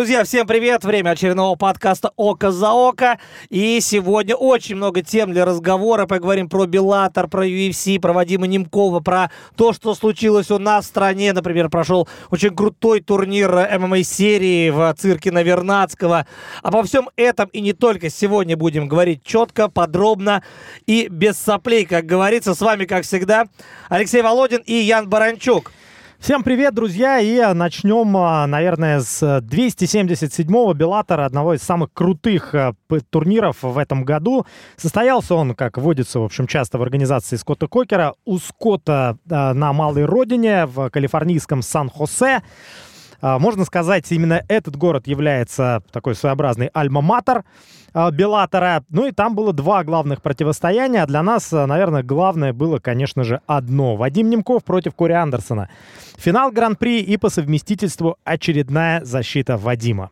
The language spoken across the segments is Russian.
Друзья, всем привет! Время очередного подкаста «Око за око». И сегодня очень много тем для разговора. Поговорим про Беллатор, про UFC, про Вадима Немкова, про то, что случилось у нас в стране. Например, прошел очень крутой турнир ММА-серии в цирке Навернадского. Обо всем этом и не только сегодня будем говорить четко, подробно и без соплей, как говорится. С вами, как всегда, Алексей Володин и Ян Баранчук. Всем привет, друзья, и начнем, а, наверное, с 277-го Беллатора, одного из самых крутых а, турниров в этом году. Состоялся он, как водится, в общем, часто в организации Скотта Кокера, у Скотта а, на малой родине в калифорнийском Сан-Хосе. Можно сказать, именно этот город является такой своеобразный альма-матер Беллатора. Ну и там было два главных противостояния. Для нас, наверное, главное было, конечно же, одно. Вадим Немков против Кори Андерсона. Финал Гран-при и по совместительству очередная защита Вадима.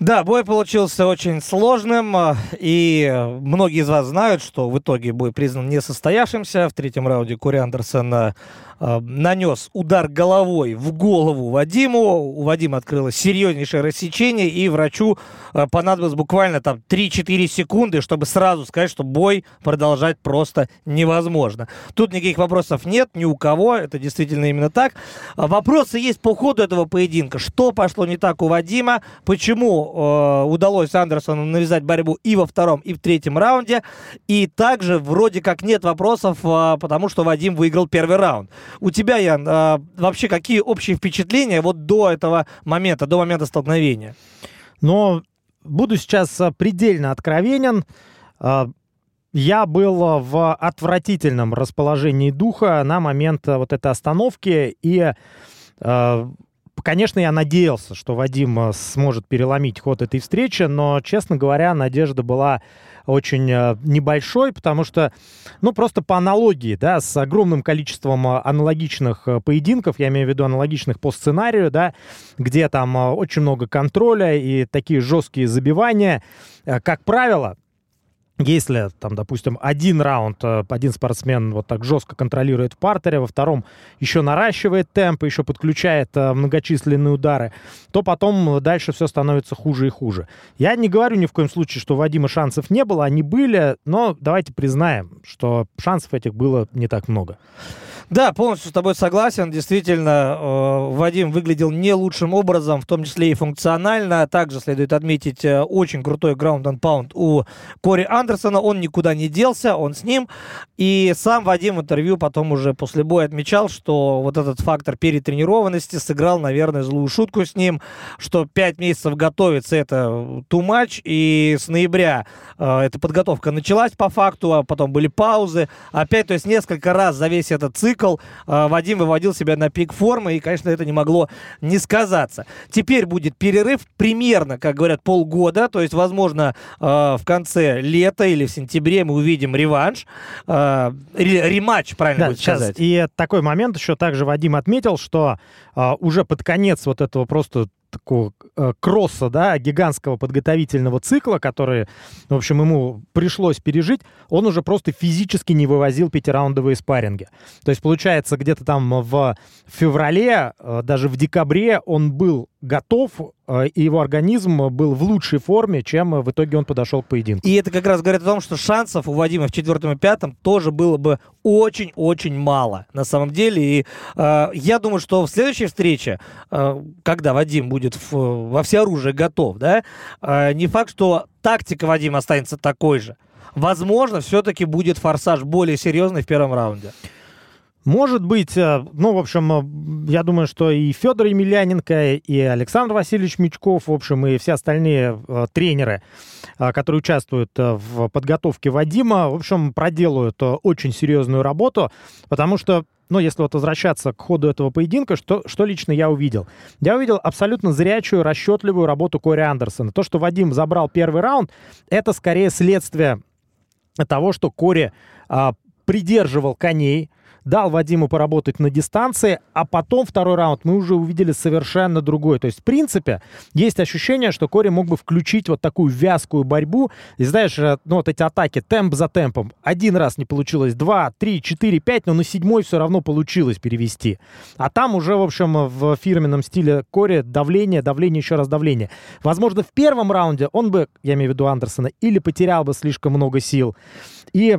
Да, бой получился очень сложным, а, и многие из вас знают, что в итоге бой признан несостоявшимся. В третьем раунде Кори Андерсон нанес удар головой в голову Вадиму. У Вадима открылось серьезнейшее рассечение, и врачу э, понадобилось буквально там 3-4 секунды, чтобы сразу сказать, что бой продолжать просто невозможно. Тут никаких вопросов нет ни у кого, это действительно именно так. А вопросы есть по ходу этого поединка. Что пошло не так у Вадима, почему э, удалось Андерсону навязать борьбу и во втором, и в третьем раунде, и также вроде как нет вопросов, э, потому что Вадим выиграл первый раунд. У тебя, Ян, а, вообще какие общие впечатления вот до этого момента, до момента столкновения? Но буду сейчас а, предельно откровенен. А, я был в отвратительном расположении духа на момент вот этой остановки, и Конечно, я надеялся, что Вадим сможет переломить ход этой встречи, но, честно говоря, надежда была очень э, небольшой, потому что, ну, просто по аналогии, да, с огромным количеством э, аналогичных э, поединков, я имею в виду аналогичных по сценарию, да, где там очень много контроля и такие жесткие забивания, как правило, если, там, допустим, один раунд э, один спортсмен вот так жестко контролирует в партере, во втором еще наращивает темп, еще подключает э, многочисленные удары, то потом дальше все становится хуже и хуже. Я не говорю ни в коем случае, что у Вадима шансов не было, они были, но давайте признаем, что шансов этих было не так много. Да, полностью с тобой согласен. Действительно, э, Вадим выглядел не лучшим образом, в том числе и функционально. Также следует отметить очень крутой граунд and pound у Кори Андерсона. Он никуда не делся, он с ним. И сам Вадим в интервью потом уже после боя отмечал, что вот этот фактор перетренированности сыграл, наверное, злую шутку с ним, что пять месяцев готовиться это too much, и с ноября э, эта подготовка началась по факту, а потом были паузы. Опять, то есть несколько раз за весь этот цикл. А, Вадим выводил себя на пик формы, и, конечно, это не могло не сказаться. Теперь будет перерыв примерно, как говорят, полгода, то есть, возможно, а, в конце лета или в сентябре мы увидим реванш, а, рематч, правильно да, будет сейчас. сказать. И такой момент еще также Вадим отметил, что уже под конец вот этого просто такого э, кросса, да, гигантского подготовительного цикла, который, в общем, ему пришлось пережить, он уже просто физически не вывозил пятираундовые спарринги. То есть, получается, где-то там в феврале, э, даже в декабре он был готов, э, и его организм был в лучшей форме, чем в итоге он подошел к поединку. И это как раз говорит о том, что шансов у Вадима в четвертом и пятом тоже было бы очень-очень мало на самом деле. И э, я думаю, что в следующей встрече, э, когда Вадим будет в, во всеоружие готов, да, э, не факт, что тактика Вадима останется такой же. Возможно, все-таки будет форсаж более серьезный в первом раунде. Может быть, э, ну, в общем, э, я думаю, что и Федор Емельяненко, и Александр Васильевич Мечков, в общем, и все остальные э, тренеры, которые участвуют в подготовке Вадима, в общем, проделают очень серьезную работу, потому что ну, если вот возвращаться к ходу этого поединка, что, что лично я увидел? Я увидел абсолютно зрячую, расчетливую работу Кори Андерсона. То, что Вадим забрал первый раунд, это скорее следствие того, что Кори а, придерживал коней, дал Вадиму поработать на дистанции, а потом второй раунд мы уже увидели совершенно другой. То есть, в принципе, есть ощущение, что Кори мог бы включить вот такую вязкую борьбу. И знаешь, э, ну вот эти атаки темп за темпом. Один раз не получилось, два, три, четыре, пять, но на седьмой все равно получилось перевести. А там уже, в общем, в фирменном стиле Кори давление, давление, еще раз давление. Возможно, в первом раунде он бы, я имею в виду Андерсона, или потерял бы слишком много сил. И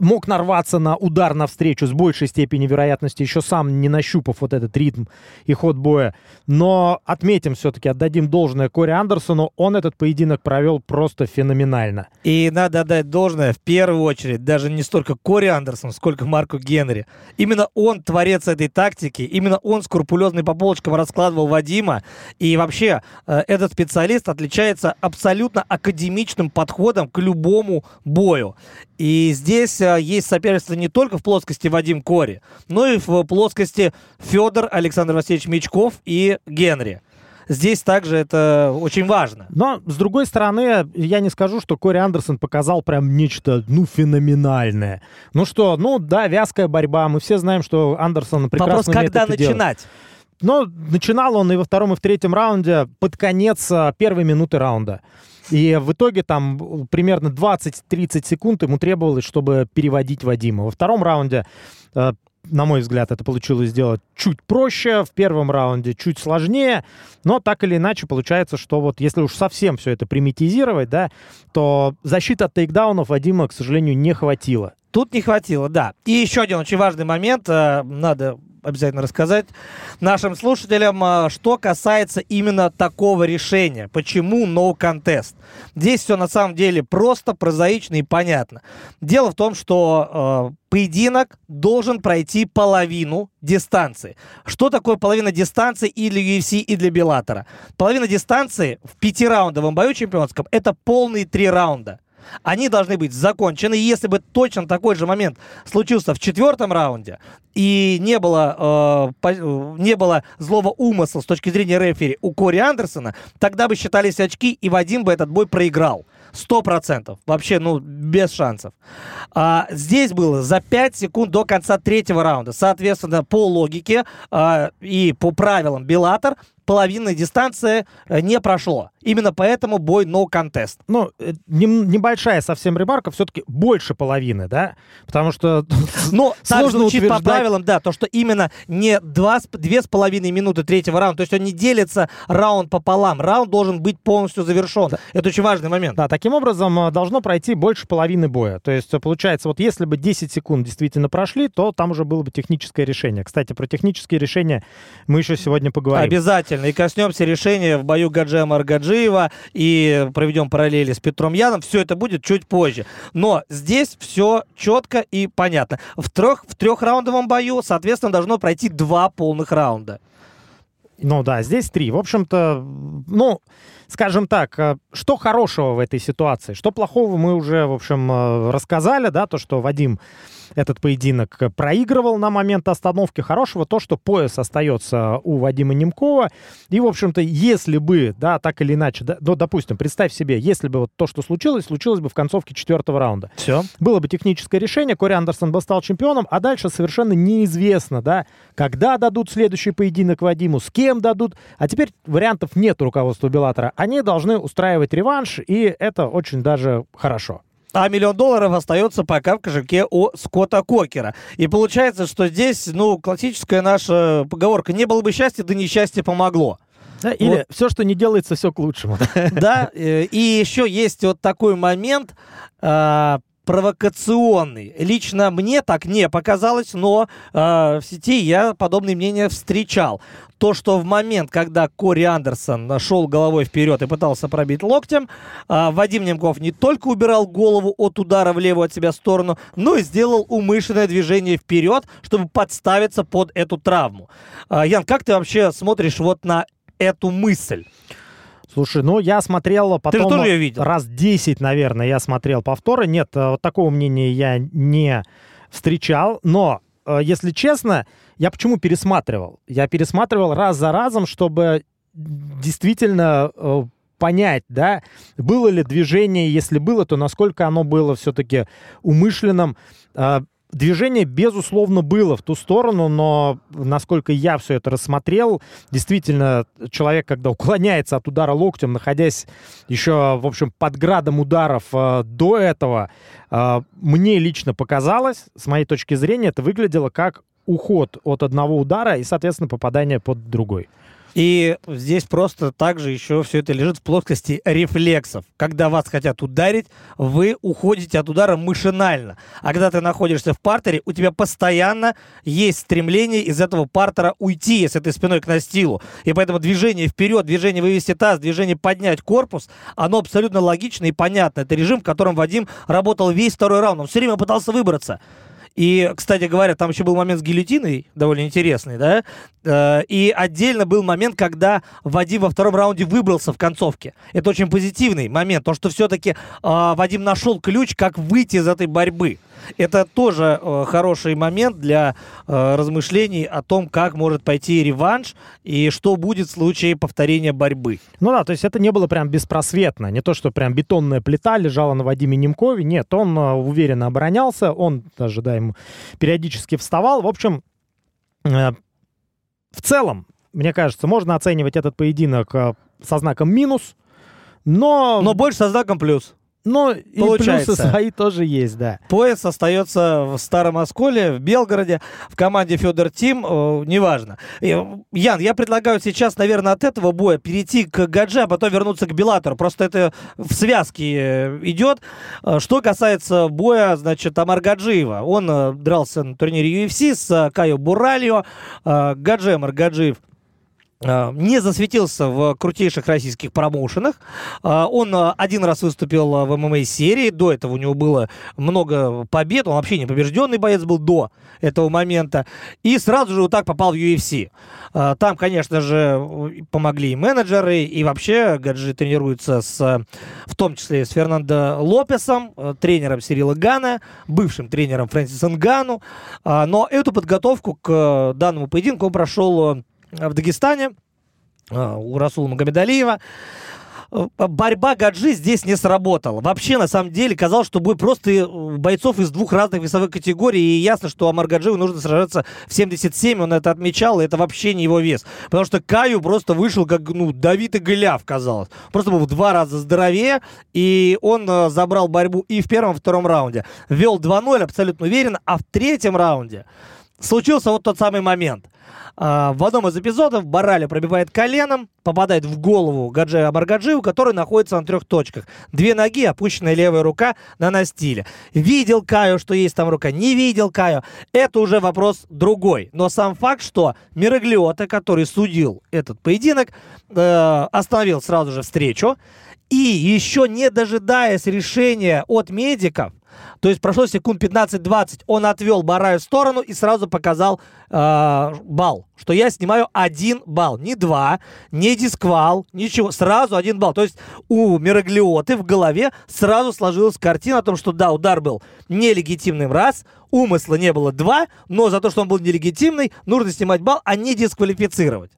мог нарваться на удар навстречу с большей степенью вероятности, еще сам не нащупав вот этот ритм и ход боя. Но отметим все-таки, отдадим должное Кори Андерсону, он этот поединок провел просто феноменально. И надо отдать должное в первую очередь даже не столько Кори Андерсону, сколько Марку Генри. Именно он творец этой тактики, именно он скрупулезный по полочкам раскладывал Вадима. И вообще э, этот специалист отличается абсолютно академичным подходом к любому бою. И здесь э, есть соперничество не только в плоскости Вадим Кори, но и в плоскости Федор Александр Васильевич Мечков и Генри. Здесь также это очень важно. Но, с другой стороны, я не скажу, что Кори Андерсон показал прям нечто, ну, феноменальное. Ну что, ну да, вязкая борьба. Мы все знаем, что Андерсон прекрасно Вопрос, умеет когда это начинать? Делать. Но начинал он и во втором, и в третьем раунде под конец а, первой минуты раунда. И в итоге там примерно 20-30 секунд ему требовалось, чтобы переводить Вадима. Во втором раунде э, на мой взгляд, это получилось сделать чуть проще, в первом раунде чуть сложнее, но так или иначе получается, что вот если уж совсем все это примитизировать, да, то защиты от тейкдаунов Вадима, к сожалению, не хватило. Тут не хватило, да. И еще один очень важный момент, э, надо обязательно рассказать нашим слушателям, а, что касается именно такого решения. Почему no contest? Здесь все на самом деле просто, прозаично и понятно. Дело в том, что э, поединок должен пройти половину дистанции. Что такое половина дистанции и для UFC, и для Беллатора? Половина дистанции в пятираундовом бою чемпионском – это полные три раунда. Они должны быть закончены. И если бы точно такой же момент случился в четвертом раунде, и не было, э, по, не было злого умысла с точки зрения рефери у Кори Андерсона, тогда бы считались очки, и Вадим бы этот бой проиграл. Сто процентов. Вообще, ну, без шансов. А, здесь было за 5 секунд до конца третьего раунда. Соответственно, по логике а, и по правилам Беллатор половинной дистанции э, не прошло. Именно поэтому бой no contest. Ну, э, не, небольшая совсем ремарка, все-таки больше половины, да? Потому что Ну, сложно звучит утверждать... по правилам, да, то, что именно не два, две с половиной минуты третьего раунда, то есть он не делится раунд пополам. Раунд должен быть полностью завершен. Да. Это очень важный момент. Да, таким образом э, должно пройти больше половины боя. То есть получается, вот если бы 10 секунд действительно прошли, то там уже было бы техническое решение. Кстати, про технические решения мы еще сегодня поговорим. Обязательно обязательно. И коснемся решения в бою Гаджия Маргаджиева и проведем параллели с Петром Яном. Все это будет чуть позже. Но здесь все четко и понятно. В, трех, в трехраундовом бою, соответственно, должно пройти два полных раунда. Ну да, здесь три. В общем-то, ну, скажем так, э, что хорошего в этой ситуации? Что плохого мы уже, в общем, э, рассказали, да, то, что Вадим этот поединок проигрывал на момент остановки. Хорошего то, что пояс остается у Вадима Немкова. И, в общем-то, если бы, да, так или иначе, да, ну, допустим, представь себе, если бы вот то, что случилось, случилось бы в концовке четвертого раунда. Все. Было бы техническое решение, Кори Андерсон бы стал чемпионом, а дальше совершенно неизвестно, да, когда дадут следующий поединок Вадиму, с кем дадут. А теперь вариантов нет у руководства Беллатора. Они должны устраивать реванш, и это очень даже хорошо а миллион долларов остается пока в кошельке у Скотта Кокера. И получается, что здесь, ну, классическая наша поговорка «не было бы счастья, да несчастье помогло». Да, или вот. все, что не делается, все к лучшему. Да, э, и еще есть вот такой момент, а, провокационный. Лично мне так не показалось, но э, в сети я подобные мнения встречал. То, что в момент, когда Кори Андерсон шел головой вперед и пытался пробить локтем, э, Вадим Немков не только убирал голову от удара в левую от себя сторону, но и сделал умышленное движение вперед, чтобы подставиться под эту травму. Э, Ян, как ты вообще смотришь вот на эту мысль? Слушай, ну я смотрел потом... Ты тоже ее видел? Раз 10, наверное, я смотрел повторы. Нет, э, вот такого мнения я не встречал. Но, э, если честно, я почему пересматривал? Я пересматривал раз за разом, чтобы действительно э, понять, да, было ли движение, если было, то насколько оно было все-таки умышленным. Движение, безусловно, было в ту сторону, но насколько я все это рассмотрел, действительно, человек, когда уклоняется от удара локтем, находясь еще, в общем, под градом ударов э, до этого, э, мне лично показалось, с моей точки зрения, это выглядело как уход от одного удара и, соответственно, попадание под другой. И здесь просто также еще все это лежит в плоскости рефлексов. Когда вас хотят ударить, вы уходите от удара машинально. А когда ты находишься в партере, у тебя постоянно есть стремление из этого партера уйти, если ты спиной к настилу. И поэтому движение вперед, движение вывести таз, движение поднять корпус, оно абсолютно логично и понятно. Это режим, в котором Вадим работал весь второй раунд. Он все время пытался выбраться. И, кстати говоря, там еще был момент с гильотиной, довольно интересный, да? Э, и отдельно был момент, когда Вадим во втором раунде выбрался в концовке. Это очень позитивный момент, то, что все-таки э, Вадим нашел ключ, как выйти из этой борьбы. Это тоже э, хороший момент для э, размышлений о том, как может пойти реванш и что будет в случае повторения борьбы. Ну да, то есть это не было прям беспросветно. Не то, что прям бетонная плита лежала на Вадиме Немкове. Нет, он э, уверенно оборонялся, он даже, да, ему периодически вставал. В общем, э, в целом, мне кажется, можно оценивать этот поединок э, со знаком минус, но... Но больше со знаком плюс. Но и плюсы свои тоже есть, да. Пояс остается в Старом Осколе, в Белгороде, в команде Федор Тим, э, неважно. Ян, я предлагаю сейчас, наверное, от этого боя перейти к Гадже, а потом вернуться к Белатору. Просто это в связке э, идет. Э, что касается боя, значит, Амар Гаджиева. Он э, дрался на турнире UFC с э, Кайо Буральо. Э, Гадже Амар Гаджиев не засветился в крутейших российских промоушенах. А, он а, один раз выступил в ММА-серии. До этого у него было много побед. Он вообще не побежденный боец был до этого момента. И сразу же вот так попал в UFC. Там, конечно же, помогли и менеджеры, и вообще Гаджи тренируется с, в том числе с Фернандо Лопесом, тренером Сирила Гана, бывшим тренером Фрэнсиса Нгану. Но эту подготовку к данному поединку он прошел в Дагестане а, у Расула Магомедалиева. Э, борьба Гаджи здесь не сработала. Вообще, на самом деле, казалось, что будет просто э, бойцов из двух разных весовых категорий, и ясно, что Амар Гаджиеву нужно сражаться в 77, он это отмечал, и это вообще не его вес. Потому что Каю просто вышел как, ну, Давид и Голиаф, казалось. Просто был в два раза здоровее, и он э, забрал борьбу и в первом, и в втором раунде. Вел 2-0 абсолютно уверенно, а в третьем раунде случился вот тот самый момент – а, в одном из эпизодов Барали пробивает коленом, попадает в голову Гаджея Абаргаджиеву, который находится на трех точках. Две ноги, опущенная левая рука на настиле. Видел Каю, что есть там рука, не видел Каю. Это уже вопрос другой. Но сам факт, что Мироглиота, который судил этот поединок, э, остановил сразу же встречу. И еще не дожидаясь решения от медиков, то есть прошло секунд 15-20, он отвел Бараю в сторону и сразу показал э, балл, что я снимаю один балл, не два, не дисквал, ничего, сразу один балл. То есть у Мироглиоты в голове сразу сложилась картина о том, что да, удар был нелегитимным раз, умысла не было два, но за то, что он был нелегитимный, нужно снимать балл, а не дисквалифицировать.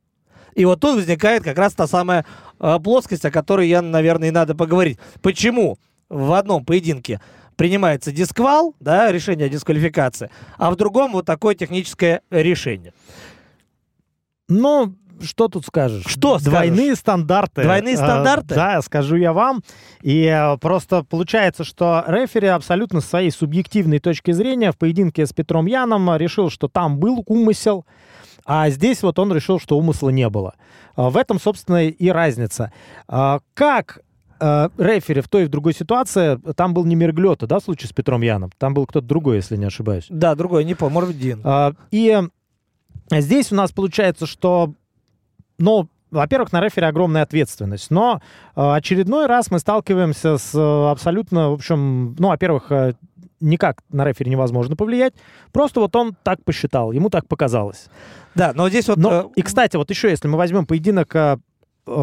И вот тут возникает как раз та самая э, плоскость, о которой я, наверное, и надо поговорить. Почему в одном поединке принимается дисквал, да, решение о дисквалификации, а в другом вот такое техническое решение. Ну, что тут скажешь? Что Двойные стандарты. Двойные стандарты? Э, да, скажу я вам. И э, просто получается, что рефери абсолютно с своей субъективной точки зрения в поединке с Петром Яном решил, что там был умысел, а здесь вот он решил, что умысла не было. Э, в этом, собственно, и разница. Э, как э, рефери в той и в другой ситуации, там был не Мерглета, да, в случае с Петром Яном? Там был кто-то другой, если не ошибаюсь. Да, другой, не помню, может Дин. А, и здесь у нас получается, что, ну, во-первых, на рефере огромная ответственность, но э, очередной раз мы сталкиваемся с э, абсолютно, в общем, ну, во-первых, э, никак на рефери невозможно повлиять, просто вот он так посчитал, ему так показалось. Да, но здесь вот... Но, э, и, кстати, вот еще, если мы возьмем поединок э, Э,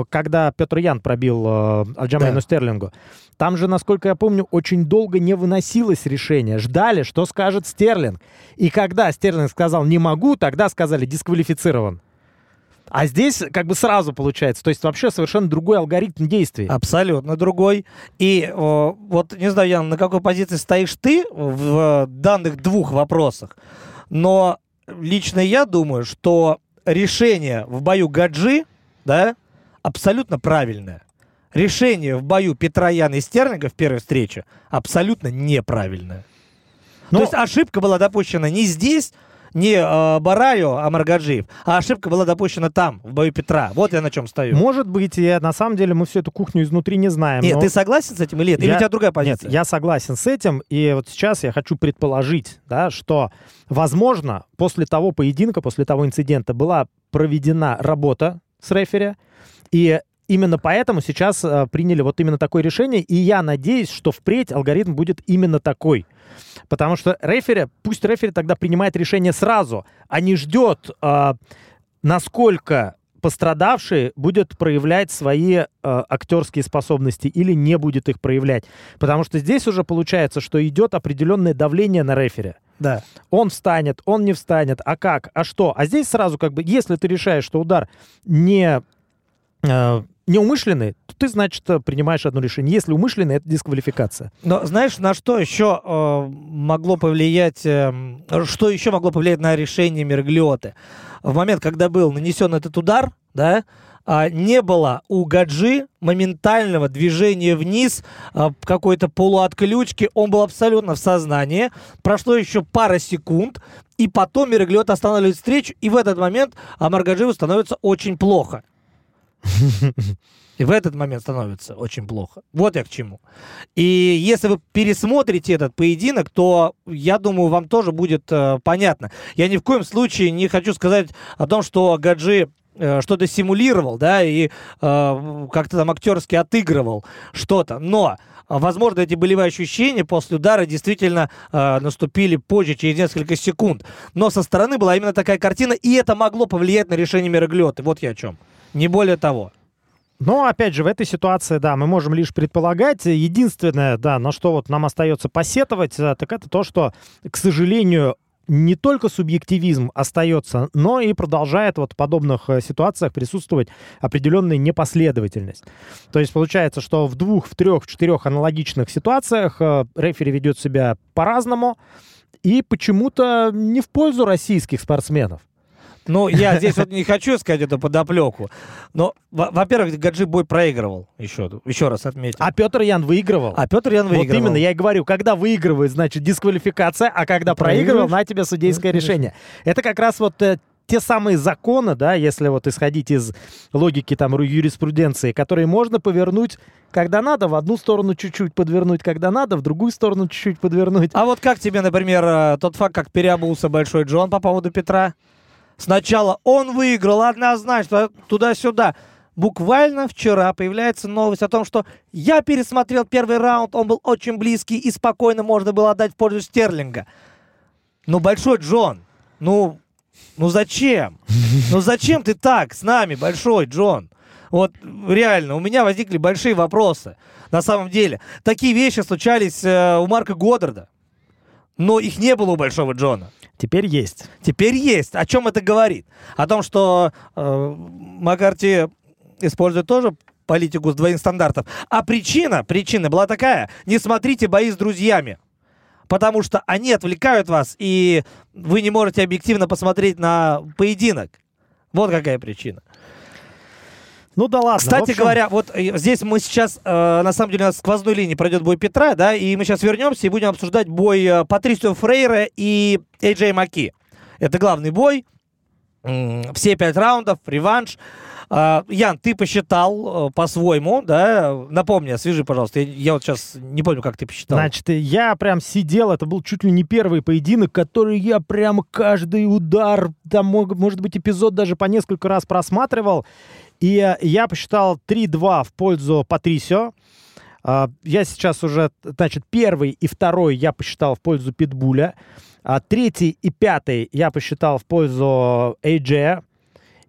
когда Петр Ян пробил э, Аджамайну да. Стерлингу, там же, насколько я помню, очень долго не выносилось решение. Ждали, что скажет Стерлинг. И когда Стерлинг сказал «не могу», тогда сказали «дисквалифицирован». А здесь как бы сразу получается. То есть вообще совершенно другой алгоритм действий. Абсолютно другой. И о, вот не знаю, Ян, на какой позиции стоишь ты в данных двух вопросах, но лично я думаю, что решение в бою Гаджи, да, абсолютно правильное. Решение в бою Петра Яна и Стерлинга в первой встрече абсолютно неправильное. Но- То есть ошибка была допущена не здесь, не э, Бараю, а Маргаджиев, а ошибка была допущена там, в бою Петра. Вот я на чем стою. Может быть, и на самом деле мы всю эту кухню изнутри не знаем. Нет, но- ты согласен с этим или нет? Или Я- у тебя другая Нет, позиция? я согласен с этим, и вот сейчас я хочу предположить, да, что, возможно, после того поединка, после того инцидента была проведена работа с рефери, и именно поэтому сейчас э, приняли вот именно такое решение, и я надеюсь, что впредь алгоритм будет именно такой. Потому что рефери, пусть рефери тогда принимает решение сразу, а не ждет, э, насколько пострадавший будет проявлять свои э, актерские способности или не будет их проявлять. Потому что здесь уже получается, что идет определенное давление на рефери. Да. Он встанет, он не встанет, а как, а что? А здесь сразу как бы, если ты решаешь, что удар не, неумышленный, то ты, значит, э, принимаешь одно решение. Если умышленный, это дисквалификация. Но знаешь, на что еще э, могло повлиять, э, что еще могло повлиять на решение Мерглиоты? В момент, когда был нанесен этот удар, да, а, не было у Гаджи моментального движения вниз, а, какой-то полуотключки, он был абсолютно в сознании. Прошло еще пара секунд, и потом Мерглиот останавливает встречу, и в этот момент Амаргаджиеву становится очень плохо. И в этот момент становится очень плохо. Вот я к чему. И если вы пересмотрите этот поединок, то, я думаю, вам тоже будет э, понятно. Я ни в коем случае не хочу сказать о том, что Гаджи э, что-то симулировал, да, и э, как-то там актерски отыгрывал что-то. Но, возможно, эти болевые ощущения после удара действительно э, наступили позже, через несколько секунд. Но со стороны была именно такая картина, и это могло повлиять на решение Мироглёты. Вот я о чем. Не более того. Но, опять же, в этой ситуации, да, мы можем лишь предполагать. Единственное, да, на что вот нам остается посетовать, э, так это то, что, к сожалению, не только субъективизм остается, но и продолжает вот в подобных э, ситуациях присутствовать определенная непоследовательность. То есть получается, что в двух, в трех, в четырех аналогичных ситуациях э, рефери ведет себя по-разному и почему-то не в пользу российских спортсменов. Ну, я здесь вот не хочу сказать эту подоплеку. Но, во- во-первых, Гаджи бой проигрывал. Еще, еще раз отметим. А Петр Ян выигрывал. А Петр Ян Вот выигрывал. именно, я и говорю, когда выигрывает, значит, дисквалификация, а когда проигрывал, на тебе судейское решение. Это как раз вот э, те самые законы, да, если вот исходить из логики там ру- юриспруденции, которые можно повернуть, когда надо, в одну сторону чуть-чуть подвернуть, когда надо, в другую сторону чуть-чуть подвернуть. А вот как тебе, например, э, тот факт, как переобулся Большой Джон по поводу Петра? Сначала он выиграл однозначно, туда-сюда. Буквально вчера появляется новость о том, что я пересмотрел первый раунд, он был очень близкий и спокойно можно было отдать в пользу Стерлинга. Ну, Большой Джон, ну, ну зачем? Ну зачем ты так с нами, Большой Джон? Вот реально, у меня возникли большие вопросы. На самом деле, такие вещи случались э, у Марка Годдарда, но их не было у Большого Джона. Теперь есть. Теперь есть. О чем это говорит? О том, что э, Маккарти использует тоже политику с двойных стандартов. А причина, причина была такая. Не смотрите бои с друзьями. Потому что они отвлекают вас, и вы не можете объективно посмотреть на поединок. Вот какая причина. Ну да ладно. Кстати общем, говоря, вот э, здесь мы сейчас, э, на самом деле, у нас сквозной линии пройдет бой Петра, да, и мы сейчас вернемся и будем обсуждать бой э, Патрисио Фрейра и Эйджей Маки. Это главный бой. Все пять раундов, реванш. А, Ян, ты посчитал э, по-своему, да? Напомни, освежи, пожалуйста. Я, я вот сейчас не помню, как ты посчитал. Значит, я прям сидел, это был чуть ли не первый поединок, который я прям каждый удар, там, может быть, эпизод даже по несколько раз просматривал. И э, я посчитал 3-2 в пользу Патрисио. А, Я сейчас уже, значит, первый и второй я посчитал в пользу Питбуля. А третий и пятый я посчитал в пользу AJ.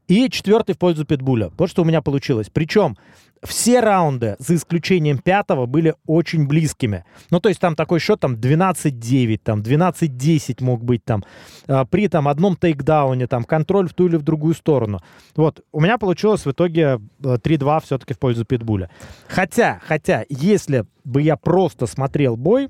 И четвертый в пользу Питбуля. Вот что у меня получилось. Причем все раунды, за исключением пятого, были очень близкими. Ну, то есть там такой счет, там 12-9, там 12-10 мог быть там, э, при там одном тейкдауне, там контроль в ту или в другую сторону. Вот, у меня получилось в итоге 3-2 э, все-таки в пользу Питбуля. Хотя, хотя, если бы я просто смотрел бой,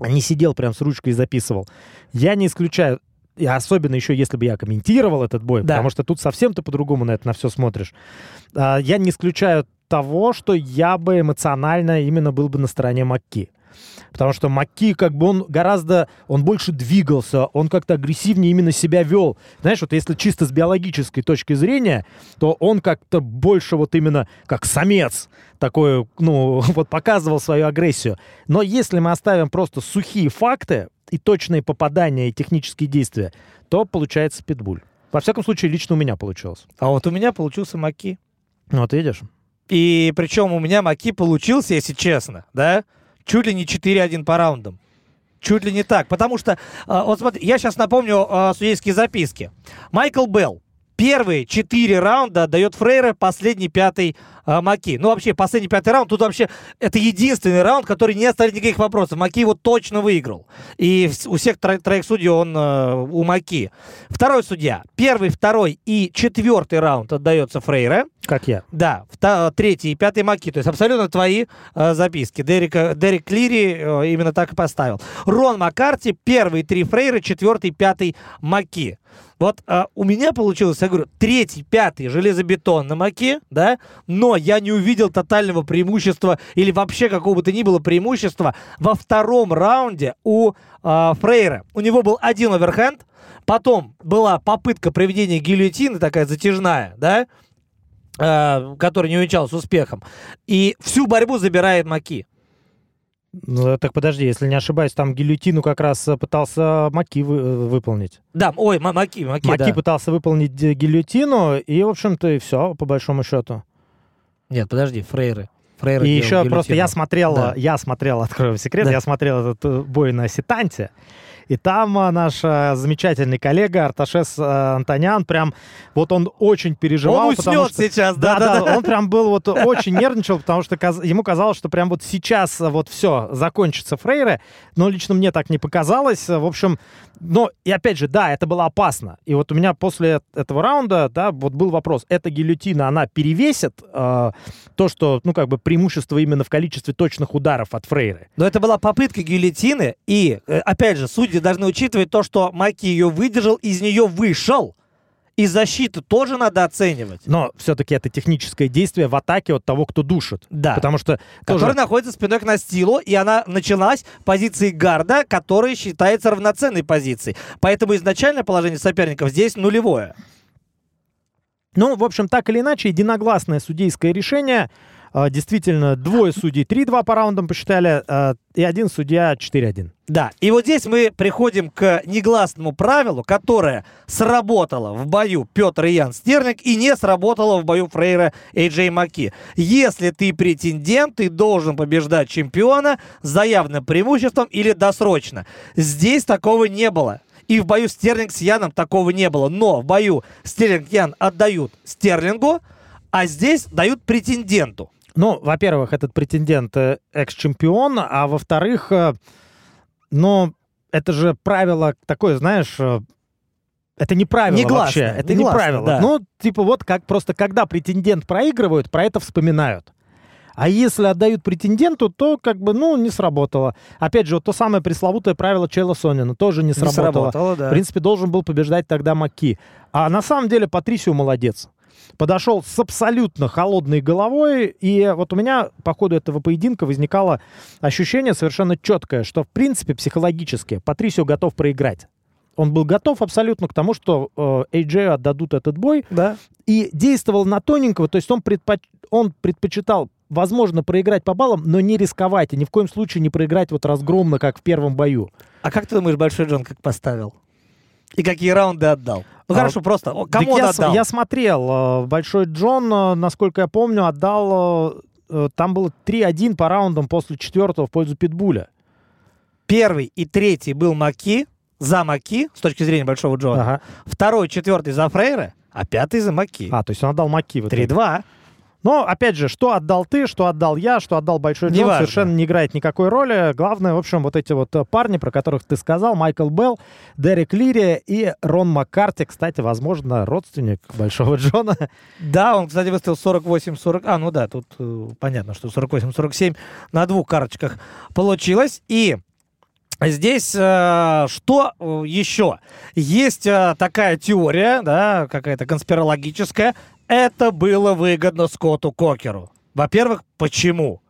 а не сидел прям с ручкой и записывал, я не исключаю, и особенно еще, если бы я комментировал этот бой, да. потому что тут совсем ты по-другому на это на все смотришь. А, я не исключаю того, что я бы эмоционально именно был бы на стороне Макки. Потому что Макки, как бы он гораздо, он больше двигался, он как-то агрессивнее именно себя вел. Знаешь, вот если чисто с биологической точки зрения, то он как-то больше вот именно как самец такой, ну, вот показывал свою агрессию. Но если мы оставим просто сухие факты и точные попадания и технические действия, то получается питбуль. Во всяком случае, лично у меня получилось. А вот у меня получился Маки. Вот видишь. И причем у меня Маки получился, если честно, да, чуть ли не 4-1 по раундам. Чуть ли не так. Потому что, а, вот смотри, я сейчас напомню э, судейские записки. Майкл Белл первые четыре раунда отдает Фрейре, последний пятый э, Маки. Ну, вообще, последний пятый раунд, тут вообще это единственный раунд, который не оставит никаких вопросов. Маки его точно выиграл. И у всех тро- троих судей он э, у Маки. Второй судья. Первый, второй и четвертый раунд отдается Фрейре. Как я. Да, третий и пятый Маки. То есть абсолютно твои э, записки. Дерека, Дерек Клири э, именно так и поставил. Рон Маккарти, первый три Фрейры, четвертый, пятый Маки. Вот а, у меня получилось, я говорю, третий, пятый железобетон на маке, да, но я не увидел тотального преимущества или вообще какого бы то ни было преимущества во втором раунде у а, Фрейра. У него был один оверхенд, потом была попытка проведения гильотины, такая затяжная, да, а, которая не увенчалась успехом, и всю борьбу забирает Маки. Ну, так подожди, если не ошибаюсь, там гильотину как раз э, пытался Маки вы, э, выполнить. Да, ой, Маки, Маки, Маки да. пытался выполнить гильотину, и, в общем-то, и все, по большому счету. Нет, подожди, Фрейры. Фрейры и еще гильотину. просто я смотрел, да. я смотрел, открою секрет, да. я смотрел этот э, бой на Ситанте, и там а, наш а, замечательный коллега Арташес а, Антонян прям, вот он очень переживал. Он уснет что, сейчас, да, да, да. Он прям был вот очень нервничал, потому что ему казалось, что прям вот сейчас вот все, закончится Фрейре, но лично мне так не показалось. В общем, но и опять же, да, это было опасно. И вот у меня после этого раунда, да, вот был вопрос, эта гильотина, она перевесит э, то, что, ну, как бы преимущество именно в количестве точных ударов от Фрейры. Но это была попытка гильотины, и, опять же, судьи должны учитывать то, что Маки ее выдержал, из нее вышел. И защиту тоже надо оценивать. Но все-таки это техническое действие в атаке от того, кто душит. Да. Потому что... Который тоже... находится спиной к настилу, и она началась позиции гарда, которая считается равноценной позицией. Поэтому изначальное положение соперников здесь нулевое. Ну, в общем, так или иначе, единогласное судейское решение. А, действительно, двое судей 3-2 по раундам посчитали, а, и один судья 4-1. Да, и вот здесь мы приходим к негласному правилу, которое сработало в бою Петр и Ян Стерлинг и не сработало в бою Фрейра и Джей Маки. Если ты претендент, ты должен побеждать чемпиона с заявным преимуществом или досрочно. Здесь такого не было. И в бою Стерлинг с Яном такого не было. Но в бою Стерлинг Ян отдают Стерлингу, а здесь дают претенденту. Ну, во-первых, этот претендент э, экс-чемпион, а во-вторых, э, ну, это же правило такое, знаешь, э, это не правило негласно, вообще. Это негласно, не правило. Да. Ну, типа вот как просто когда претендент проигрывают, про это вспоминают. А если отдают претенденту, то как бы, ну, не сработало. Опять же, вот то самое пресловутое правило Чела Сонина тоже не сработало. Не сработало да. В принципе, должен был побеждать тогда Маки. А на самом деле Патрисио молодец подошел с абсолютно холодной головой, и вот у меня по ходу этого поединка возникало ощущение совершенно четкое, что, в принципе, психологически Патрисио готов проиграть. Он был готов абсолютно к тому, что э, AJ отдадут этот бой. Да. И действовал на тоненького, то есть он, предпоч... он предпочитал, возможно, проиграть по баллам, но не рисковать и ни в коем случае не проиграть вот разгромно, как в первом бою. А как ты думаешь, Большой Джон как поставил? И какие раунды отдал? Ну а, хорошо, просто кому он я, отдал? Я смотрел. Э, Большой Джон, э, насколько я помню, отдал... Э, там было 3-1 по раундам после четвертого в пользу Питбуля. Первый и третий был Маки, за Маки, с точки зрения Большого Джона. Ага. Второй, четвертый за Фрейра, а пятый за Маки. А, то есть он отдал Маки. 3-2. Но, опять же, что отдал ты, что отдал я, что отдал Большой Джон, Неважно. совершенно не играет никакой роли. Главное, в общем, вот эти вот э, парни, про которых ты сказал, Майкл Белл, Дерек Лири и Рон Маккарти, кстати, возможно, родственник Большого Джона. Да, он, кстати, выставил 48-40. А, ну да, тут э, понятно, что 48-47 на двух карточках получилось. И здесь э, что э, еще? Есть э, такая теория, да, какая-то конспирологическая. Это было выгодно Скотту Кокеру. Во-первых, почему?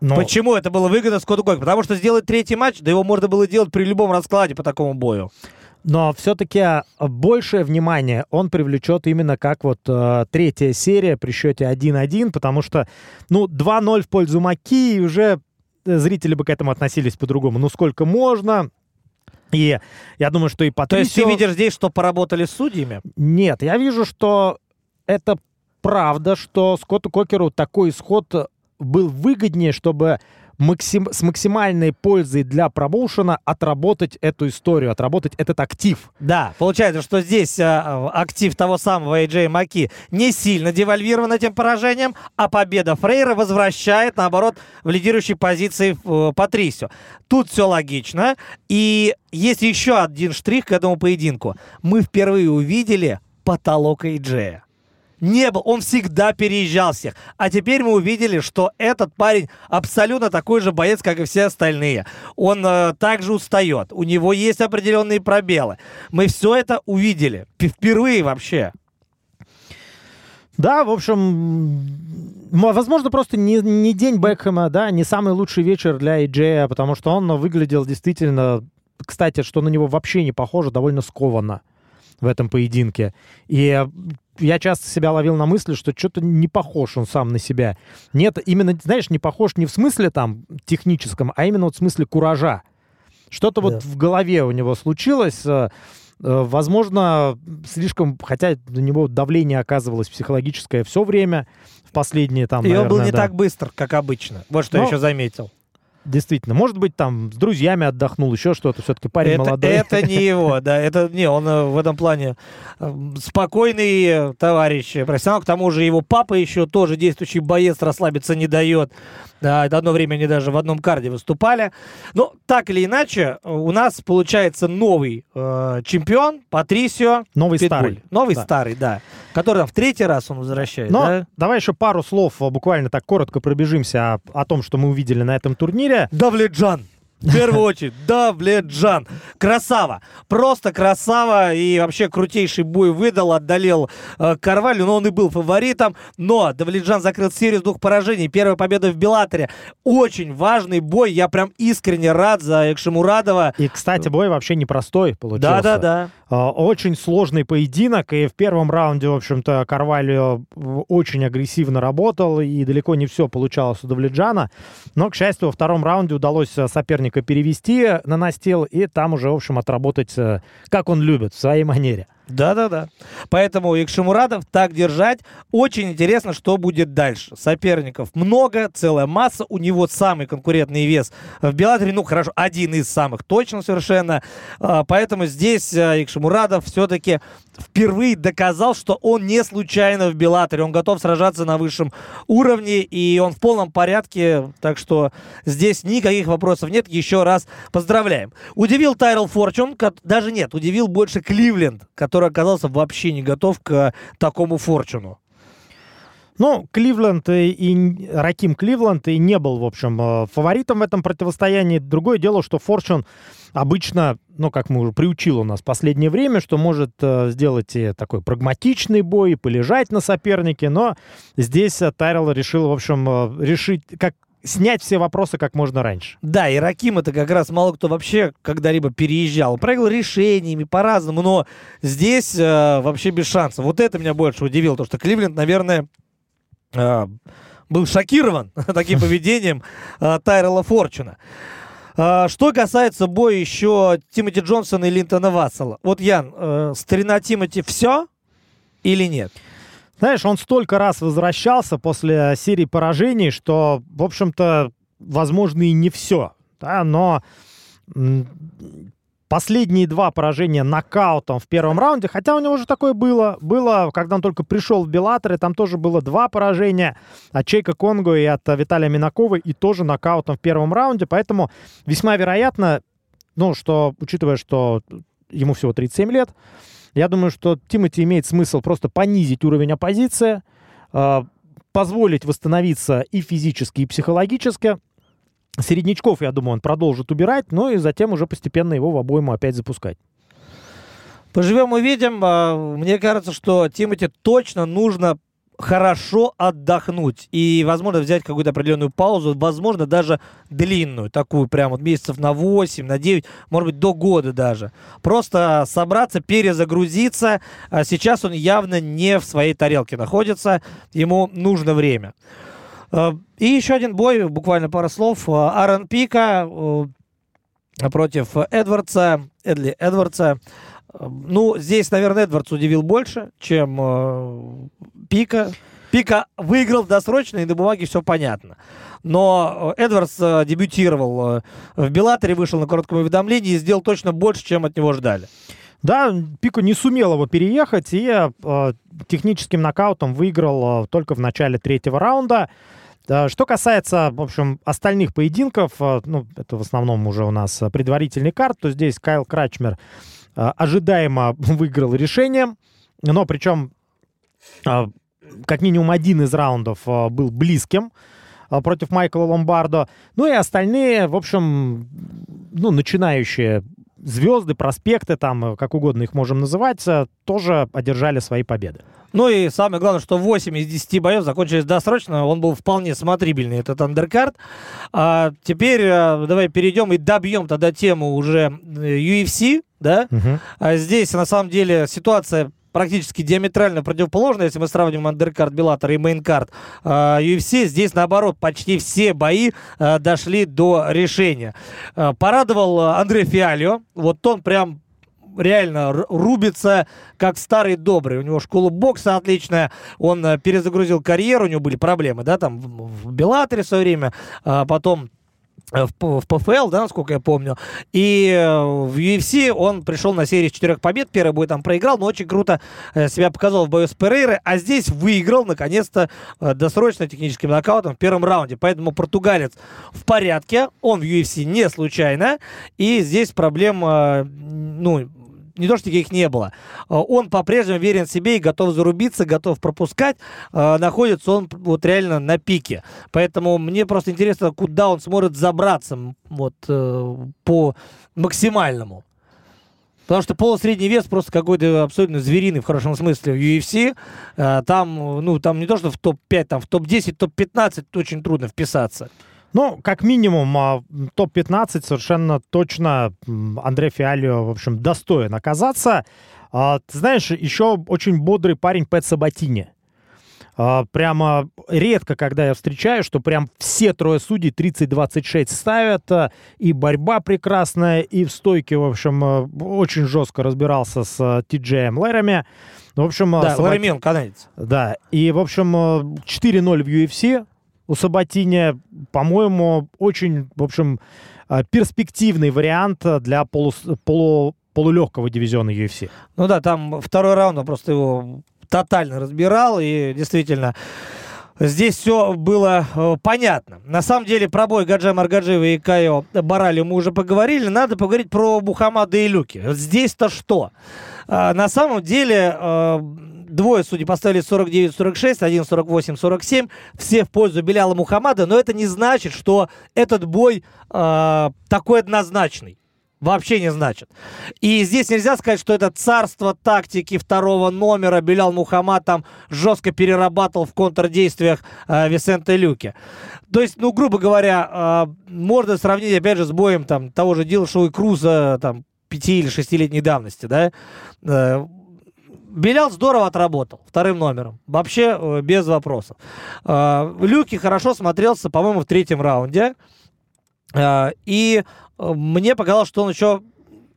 Но Почему это было выгодно Скотту Кокеру? Потому что сделать третий матч, да его можно было делать при любом раскладе по такому бою. Но все-таки большее внимание он привлечет именно как вот э, третья серия при счете 1-1, потому что, ну, 2-0 в пользу Маки, и уже э, зрители бы к этому относились по-другому. Ну, сколько можно? И я думаю, что и по То есть ты видишь здесь, что поработали с судьями? Нет, я вижу, что это правда, что Скотту Кокеру такой исход был выгоднее, чтобы максим- с максимальной пользой для промоушена отработать эту историю, отработать этот актив. Да, получается, что здесь э, актив того самого AJ Маки не сильно девальвирован этим поражением, а победа Фрейра возвращает, наоборот, в лидирующей позиции э, Патрисио. Тут все логично. И есть еще один штрих к этому поединку. Мы впервые увидели потолок AJ. Не был, он всегда переезжал всех. А теперь мы увидели, что этот парень абсолютно такой же боец, как и все остальные. Он э, также устает, у него есть определенные пробелы. Мы все это увидели. Впервые вообще. Да, в общем, возможно, просто не, не день Бекхэма, да, не самый лучший вечер для Эйджея, потому что он выглядел действительно, кстати, что на него вообще не похоже, довольно скованно в этом поединке. И я часто себя ловил на мысли, что что-то не похож он сам на себя. Нет, именно, знаешь, не похож не в смысле там техническом, а именно вот в смысле куража. Что-то Да. вот в голове у него случилось. э, э, Возможно, слишком, хотя на него давление оказывалось психологическое все время, в последние там, И он был наверное, не да. так быстр, как обычно. Вот что я Но- еще заметил. Действительно. Может быть, там с друзьями отдохнул, еще что-то. Все-таки парень это, молодой. это не его, да, это не, он э, в этом плане э, спокойный товарищ, профессионал. К тому же его папа еще тоже действующий боец, расслабиться не дает. Одно время они даже в одном карде выступали. Но так или иначе, э, у нас получается новый э, чемпион Патрисио Новый Питбуль. старый. Новый Да. старый, да. Который там в третий раз он возвращает, Но да? давай еще пару слов, а, буквально так коротко пробежимся о, о том, что мы увидели на этом турнире. Давледжан. В первую очередь, Давледжан. Красава. Просто красава. И вообще крутейший бой выдал, отдалил э, Карвалю. Но он и был фаворитом. Но Давледжан закрыл серию двух поражений. Первая победа в Беллатере. Очень важный бой. Я прям искренне рад за Экшемурадова. И, кстати, бой вообще непростой получился. Да-да-да. А, Очень сложный поединок, и в первом раунде, в общем-то, Карвалио очень агрессивно работал, и далеко не все получалось у Давледжана. Но, к счастью, во втором раунде удалось э, соперника перевести на настил, и там уже, в общем, отработать, э, как он любит, в своей манере. Да-да-да. Поэтому Икшемурадов так держать. Очень интересно, что будет дальше. Соперников много, целая масса. У него самый конкурентный вес в Беллатере. Ну, хорошо, один из самых точно совершенно. А, Поэтому здесь а, Икшемурадов все-таки впервые доказал, что он не случайно в Беллатере. Он готов сражаться на высшем уровне, и он в полном порядке. Так что здесь никаких вопросов нет. Еще раз поздравляем. Удивил Тайрел Форчун, даже нет, удивил больше Кливленд, который оказался вообще не готов к такому Форчуну. Ну, Кливленд и, и Раким Кливленд и не был, в общем, э, фаворитом в этом противостоянии. Другое дело, что Форчун обычно, ну, как мы уже приучил у нас в последнее время, что может э, сделать и такой прагматичный бой, и полежать на сопернике, но здесь э, Тайрелл решил, в общем, э, решить, как снять все вопросы как можно раньше. Да, и Раким это как раз мало кто вообще когда-либо переезжал. Проиграл решениями по-разному, но здесь э, вообще без шансов. Вот это меня больше удивило, то что Кливленд, наверное, э, был шокирован таким поведением э, Тайрела Форчуна. А, Что касается боя еще Тимоти Джонсона и Линтона Вассела. Вот, Ян, э, старина Тимоти все или нет? Знаешь, он столько раз возвращался после серии поражений, что, в общем-то, возможно, и не все. Да, но последние два поражения нокаутом в первом раунде, хотя у него уже такое было. Было, когда он только пришел в Беллаторе, там тоже было два поражения от Чейка Конго и от Виталия Минакова, и тоже нокаутом в первом раунде, поэтому весьма вероятно, ну, что, учитывая, что ему всего 37 лет, я думаю, что Тимати имеет смысл просто понизить уровень оппозиции, э, позволить восстановиться и физически, и психологически, Середнячков, я думаю, он продолжит убирать, но и затем уже постепенно его в обойму опять запускать. Поживем увидим. А, мне кажется, что Тимати точно нужно хорошо отдохнуть и, возможно, взять какую-то определенную паузу, возможно, даже длинную, такую прям вот месяцев на 8, на 9, может быть, до года даже. Просто собраться, перезагрузиться. А сейчас он явно не в своей тарелке находится, ему нужно время. Э, и еще один бой, буквально пара слов. Э, Аарон Пика э, против Эдвардса, Эдли Эдвардса. Ну, здесь, наверное, Эдвардс удивил больше, чем Пика. Пика выиграл досрочно, и на бумаге все понятно. Но Эдвардс дебютировал в Беллаторе, вышел на коротком уведомлении и сделал точно больше, чем от него ждали. Да, Пико не сумел его переехать и э, техническим нокаутом выиграл э, только в начале третьего раунда. Что касается, в общем, остальных поединков, э, ну, это в основном уже у нас предварительный карт, то здесь Кайл Крачмер э, ожидаемо выиграл решением, но причем э, как минимум один из раундов был близким против Майкла Ломбардо. Ну и остальные, в общем, ну, начинающие звезды, проспекты, там, как угодно их можем называть, тоже одержали свои победы. Ну и самое главное, что 8 из 10 боев закончились досрочно. Он был вполне смотрибельный, этот undercard. А теперь а, давай перейдем и добьем тогда тему уже UFC, да? Угу. А здесь на самом деле ситуация практически диаметрально противоположная, если мы сравним undercard Bellator и main card uh, UFC. Здесь, наоборот, почти все бои uh, дошли до решения. Uh, порадовал Андрей Фиалио. Вот он прям реально рубится как старый добрый. У него школа бокса отличная, он перезагрузил карьеру, у него были проблемы, да, там в, Беллаторе в свое время, а потом в, в ПФЛ, да, насколько я помню. И э, в UFC он пришел на серию четырех побед. Первый бой там проиграл, но очень круто себя показал в бою с Перейрой. А здесь выиграл, наконец-то, досрочно техническим нокаутом в первом раунде. Поэтому португалец в порядке. Он в UFC не случайно. И здесь проблем, ну, не то, что их не было. А, он по-прежнему верен себе и готов зарубиться, готов пропускать. А, находится он вот реально на пике. Поэтому мне просто интересно, куда он сможет забраться вот э, по максимальному. Потому что полусредний вес просто какой-то абсолютно звериный в хорошем смысле в UFC. А, там, ну, там не то, что в топ-5, там в топ-10, топ-15 очень трудно вписаться. Ну, как минимум, а, топ-15 совершенно точно Андре Фиалио, в общем, достоин оказаться. А, ты знаешь, еще очень бодрый парень Пэт Сабатини. А, прямо редко, когда я встречаю, что прям все трое судей 30-26 ставят, и борьба прекрасная, и в стойке, в общем, очень жестко разбирался с Ти-Джеем Лэрами. В общем, да, Сабат... Лэри канадец. Да, и, в общем, 4-0 в UFC, у Сабатини, по-моему, очень, в общем, э, перспективный вариант для полу, полу, полулегкого дивизиона UFC. Ну да, там второй раунд, он просто его тотально разбирал, и действительно здесь все было э, понятно. На самом деле про бой Гаджа Маргаджиева и Кайо Барали мы уже поговорили. Надо поговорить про Бухамада и Люки. Здесь-то что? А, на самом деле э, Двое судей поставили 49-46, один 48-47. Все в пользу Беляла Мухаммада. Но это не значит, что этот бой э, такой однозначный. Вообще не значит. И здесь нельзя сказать, что это царство тактики второго номера. Белял Мухаммад там жестко перерабатывал в контрдействиях э, Висента Люки. То есть, ну, грубо говоря, э, можно сравнить, опять же, с боем там, того же Дилшоу и Круза там, пяти или шестилетней давности, да, э, Белял здорово отработал вторым номером. Вообще э, без вопросов. Э, Люки хорошо смотрелся, по-моему, в третьем раунде. Э, и мне показалось, что он еще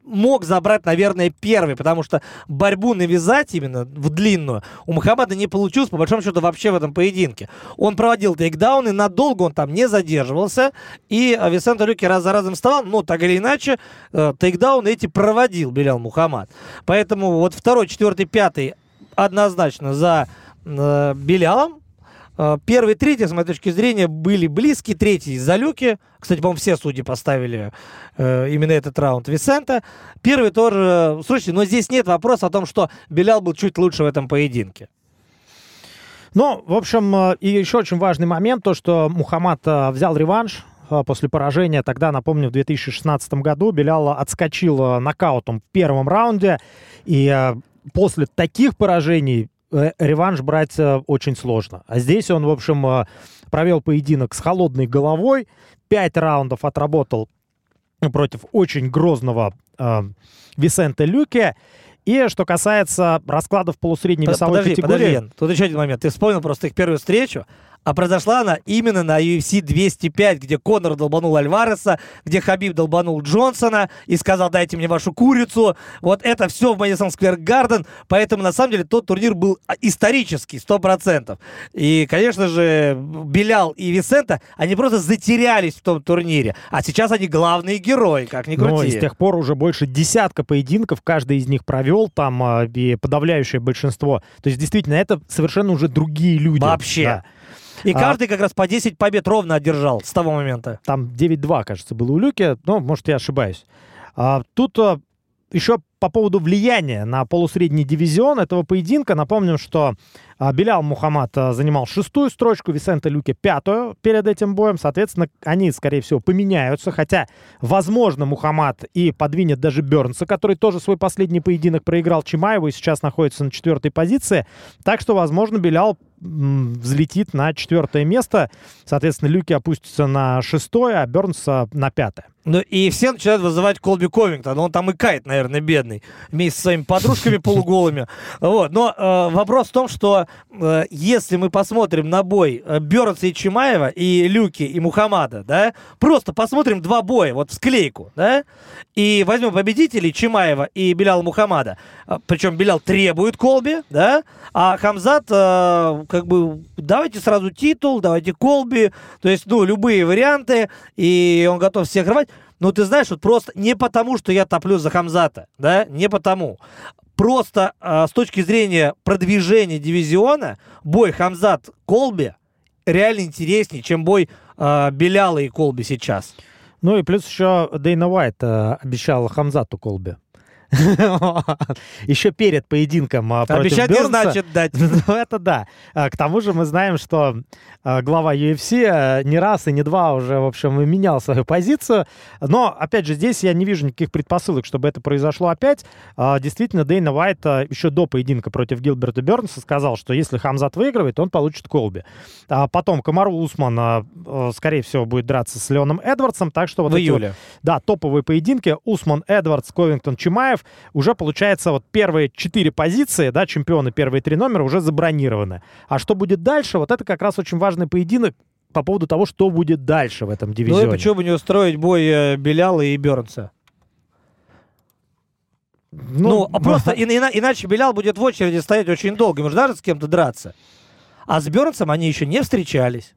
мог забрать, наверное, первый, потому что борьбу навязать именно в длинную у Мухаммада не получилось, по большому счету, вообще в этом поединке. Он проводил тейкдауны, надолго он там не задерживался, и Висенто Люки раз за разом вставал, но так или иначе, э, тейкдауны эти проводил Белял Мухаммад. Поэтому вот второй, четвертый, пятый однозначно за э, Белялом, Э, первый, третий, с моей точки зрения, были близки. Третий за люки. Кстати, по-моему, все судьи поставили э, именно этот раунд Висента. Первый тоже... Слушайте, но здесь нет вопроса о том, что Белял был чуть лучше в этом поединке. Ну, в общем, э, и еще очень важный момент, то, что Мухаммад э, взял реванш после поражения. Тогда, напомню, в 2016 году Белял отскочил нокаутом в первом раунде. И после таких поражений Э, реванш брать э, очень сложно. А здесь он, в общем, э, провел поединок с холодной головой, пять раундов отработал против очень грозного э, Висенте Люке. И что касается раскладов полусредней весовой подожди, категории... Подожди, Ян, тут еще один момент. Ты вспомнил просто их первую встречу. А произошла она именно на UFC 205, где Конор долбанул Альвареса, где Хабиб долбанул Джонсона и сказал, дайте мне вашу курицу. Вот это все в Мэдисон Сквер Гарден. Поэтому, на самом деле, тот турнир был исторический, 100%. И, конечно же, Белял и Висента, они просто затерялись в том турнире. А сейчас они главные герои, как ни крути. Ну, и с тех пор уже больше десятка поединков, каждый из них провел там а, и подавляющее большинство. То есть, действительно, это совершенно уже другие люди. Вообще. Да. И а, каждый как раз по 10 побед ровно одержал с того момента. Там 9-2, кажется, было у Люки. Ну, может, я ошибаюсь. А, тут а, еще по поводу влияния на полусредний дивизион этого поединка. Напомним, что Белял Мухаммад а, занимал шестую строчку, Висенте Люке пятую перед этим боем. Соответственно, они, скорее всего, поменяются. Хотя, возможно, Мухаммад и подвинет даже Бернса, который тоже свой последний поединок проиграл Чимаеву и сейчас находится на четвертой позиции. Так что, возможно, Белял взлетит на четвертое место. Соответственно, Люки опустится на шестое, а Бернс на пятое. Ну и все начинают вызывать Колби Ковингтон. Он там и кает, наверное, бедный. Вместе со своими подружками полуголыми. Вот. Но э, вопрос в том, что э, если мы посмотрим на бой э, Бернса и Чимаева, и Люки, и Мухаммада, да, просто посмотрим два боя, вот в склейку, да, и возьмем победителей Чимаева и Беляла Мухаммада. Э, Причем Белял требует Колби, да, а Хамзат э, как бы давайте сразу титул, давайте Колби, то есть, ну, любые варианты, и он готов всех рвать. Но ты знаешь, вот просто не потому, что я топлю за Хамзата, да, не потому. Просто э, с точки зрения продвижения дивизиона, бой Хамзат-Колби реально интереснее, чем бой э, Беляла и Колби сейчас. Ну и плюс еще Дейна Уайт э, обещал Хамзату Колби. Еще перед поединком а, Обещать не значит дать. ну, это да. А, к тому же мы знаем, что а, глава UFC не раз и не два уже, в общем, менял свою позицию. Но, опять же, здесь я не вижу никаких предпосылок, чтобы это произошло опять. Действительно, Дейна Уайт еще до поединка против Гилберта Бернса сказал, что если Хамзат выигрывает, он получит Колби. Потом Камару Усман, скорее всего, будет драться с Леоном Эдвардсом. Так что вот в июле. Да, топовые поединки. Усман, Эдвардс, Ковингтон, Чимаев Мамаев, уже получается вот первые четыре позиции, да, чемпионы, первые три номера уже забронированы. А что будет дальше, вот это как раз очень важный поединок по поводу того, что будет дальше в этом дивизионе. Ну и почему бы не устроить бой э, Беляла и Бернса? Ну, ну а просто и, и, иначе Белял будет в очереди стоять очень долго, может даже с кем-то драться. А с Бернсом они еще не встречались.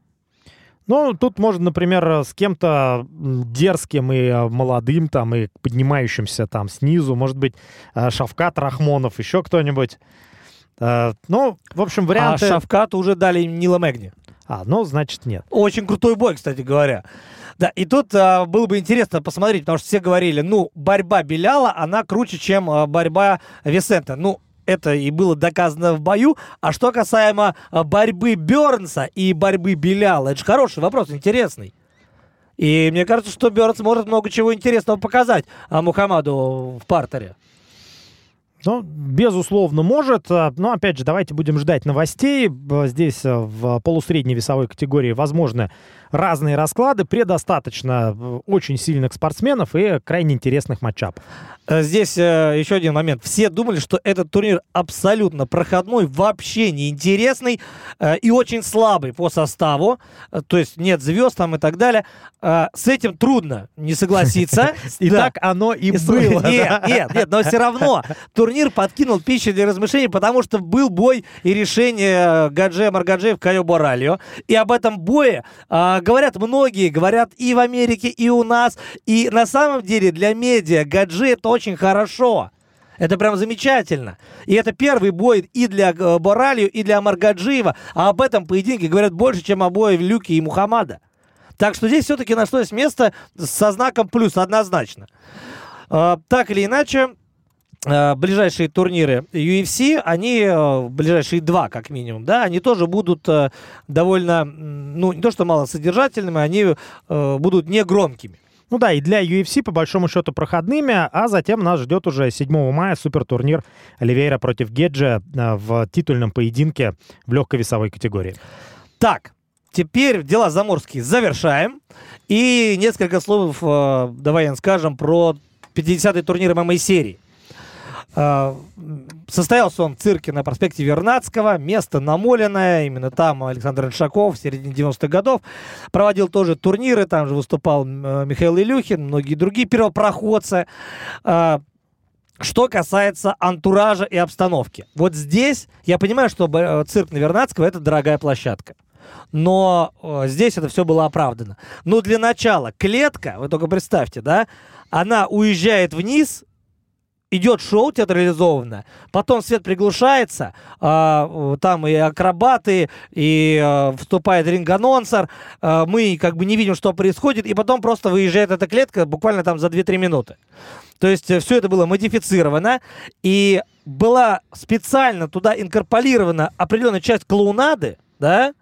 Ну, тут можно, например, с кем-то дерзким и э, молодым, там, и поднимающимся там снизу, может быть, э, Шавкат Рахмонов, еще кто-нибудь. Э, ну, в общем, варианты... А Шавкату уже дали Нила Мэгни. А, ну, значит, нет. Очень крутой бой, кстати говоря. Да, и тут а, было бы интересно посмотреть, потому что все говорили, ну, борьба Беляла, она круче, чем а, борьба Висента. Ну, это и было доказано в бою. А что касаемо а, борьбы Бернса и борьбы Беляла, это же хороший вопрос, интересный. И мне кажется, что Бернс может много чего интересного показать а Мухаммаду в партере. Ну, безусловно, может. Но, опять же, давайте будем ждать новостей. Здесь в полусредней весовой категории возможны разные расклады, предостаточно очень сильных спортсменов и крайне интересных матчапов. Э, здесь э, еще один момент. Все думали, что этот турнир абсолютно проходной, вообще неинтересный э, и очень слабый по составу. Э, то есть нет звезд там и так далее. Э, с этим трудно не согласиться. И так оно и было. Нет, нет, нет, но все равно турнир подкинул пищу для размышлений, потому что был бой и решение Гаджея Маргаджеев Кайо Боральо. И об этом бое говорят многие, говорят и в Америке, и у нас. И на самом деле для медиа Гаджи это очень хорошо. Это прям замечательно. И это первый бой и для э, Боралью, и для Маргаджиева. А об этом поединке говорят больше, чем о бое Люки и Мухаммада. Так что здесь все-таки нашлось место со знаком плюс однозначно. Э, так или иначе, э, ближайшие турниры UFC, они, ближайшие два как минимум, да, они тоже будут довольно, ну, не то что малосодержательными, они будут негромкими. Ну да, и для UFC по большому счету проходными, а затем нас ждет уже 7 мая супертурнир Оливейра против Геджа э, в титульном поединке в легкой весовой категории. Так, теперь дела заморские завершаем. И несколько слов, э, давай скажем, про 50-й турнир ММА-серии. А, состоялся он в цирке на проспекте Вернадского, место намоленное, именно там Александр Иншаков в середине 90-х годов проводил тоже турниры, там же выступал э, Михаил Илюхин, многие другие первопроходцы. А, что касается антуража и обстановки. Вот здесь я понимаю, что э, цирк на Вернадского это дорогая площадка. Но э, здесь это все было оправдано. Но для начала клетка, вы только представьте, да, она уезжает вниз, идет шоу театрализованно, потом свет приглушается, э, там и акробаты, и э, вступает ринг-анонсер, э, мы как бы не видим, что происходит, и потом просто выезжает эта клетка буквально там за 2-3 минуты. То есть э, все это было модифицировано, и была специально туда инкорпорирована определенная часть клоунады, да,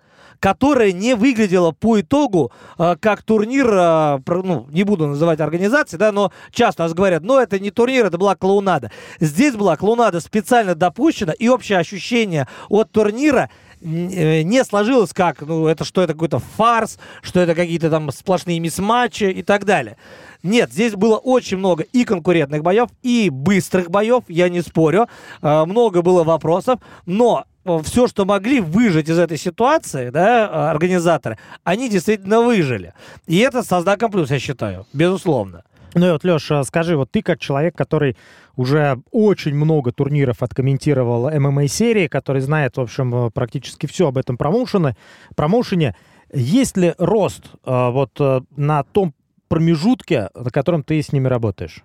которая не выглядела по итогу э, как турнир, э, ну, не буду называть организации, да, но часто нас говорят, ну, это не турнир, это была клоунада. Здесь была клоунада специально допущена, и общее ощущение от турнира э, не сложилось как, ну, это что это какой-то фарс, что это какие-то там сплошные мисс-матчи и так далее. Нет, здесь было очень много и конкурентных боев, и быстрых боев, я не спорю. Много было вопросов, но все, что могли выжить из этой ситуации, да, организаторы, они действительно выжили. И это со знаком плюс, я считаю, безусловно. Ну и вот, Леша, скажи, вот ты как человек, который уже очень много турниров откомментировал ММА-серии, который знает, в общем, практически все об этом промоушене, промоушене есть ли рост э, вот э, на том промежутке, на котором ты с ними работаешь?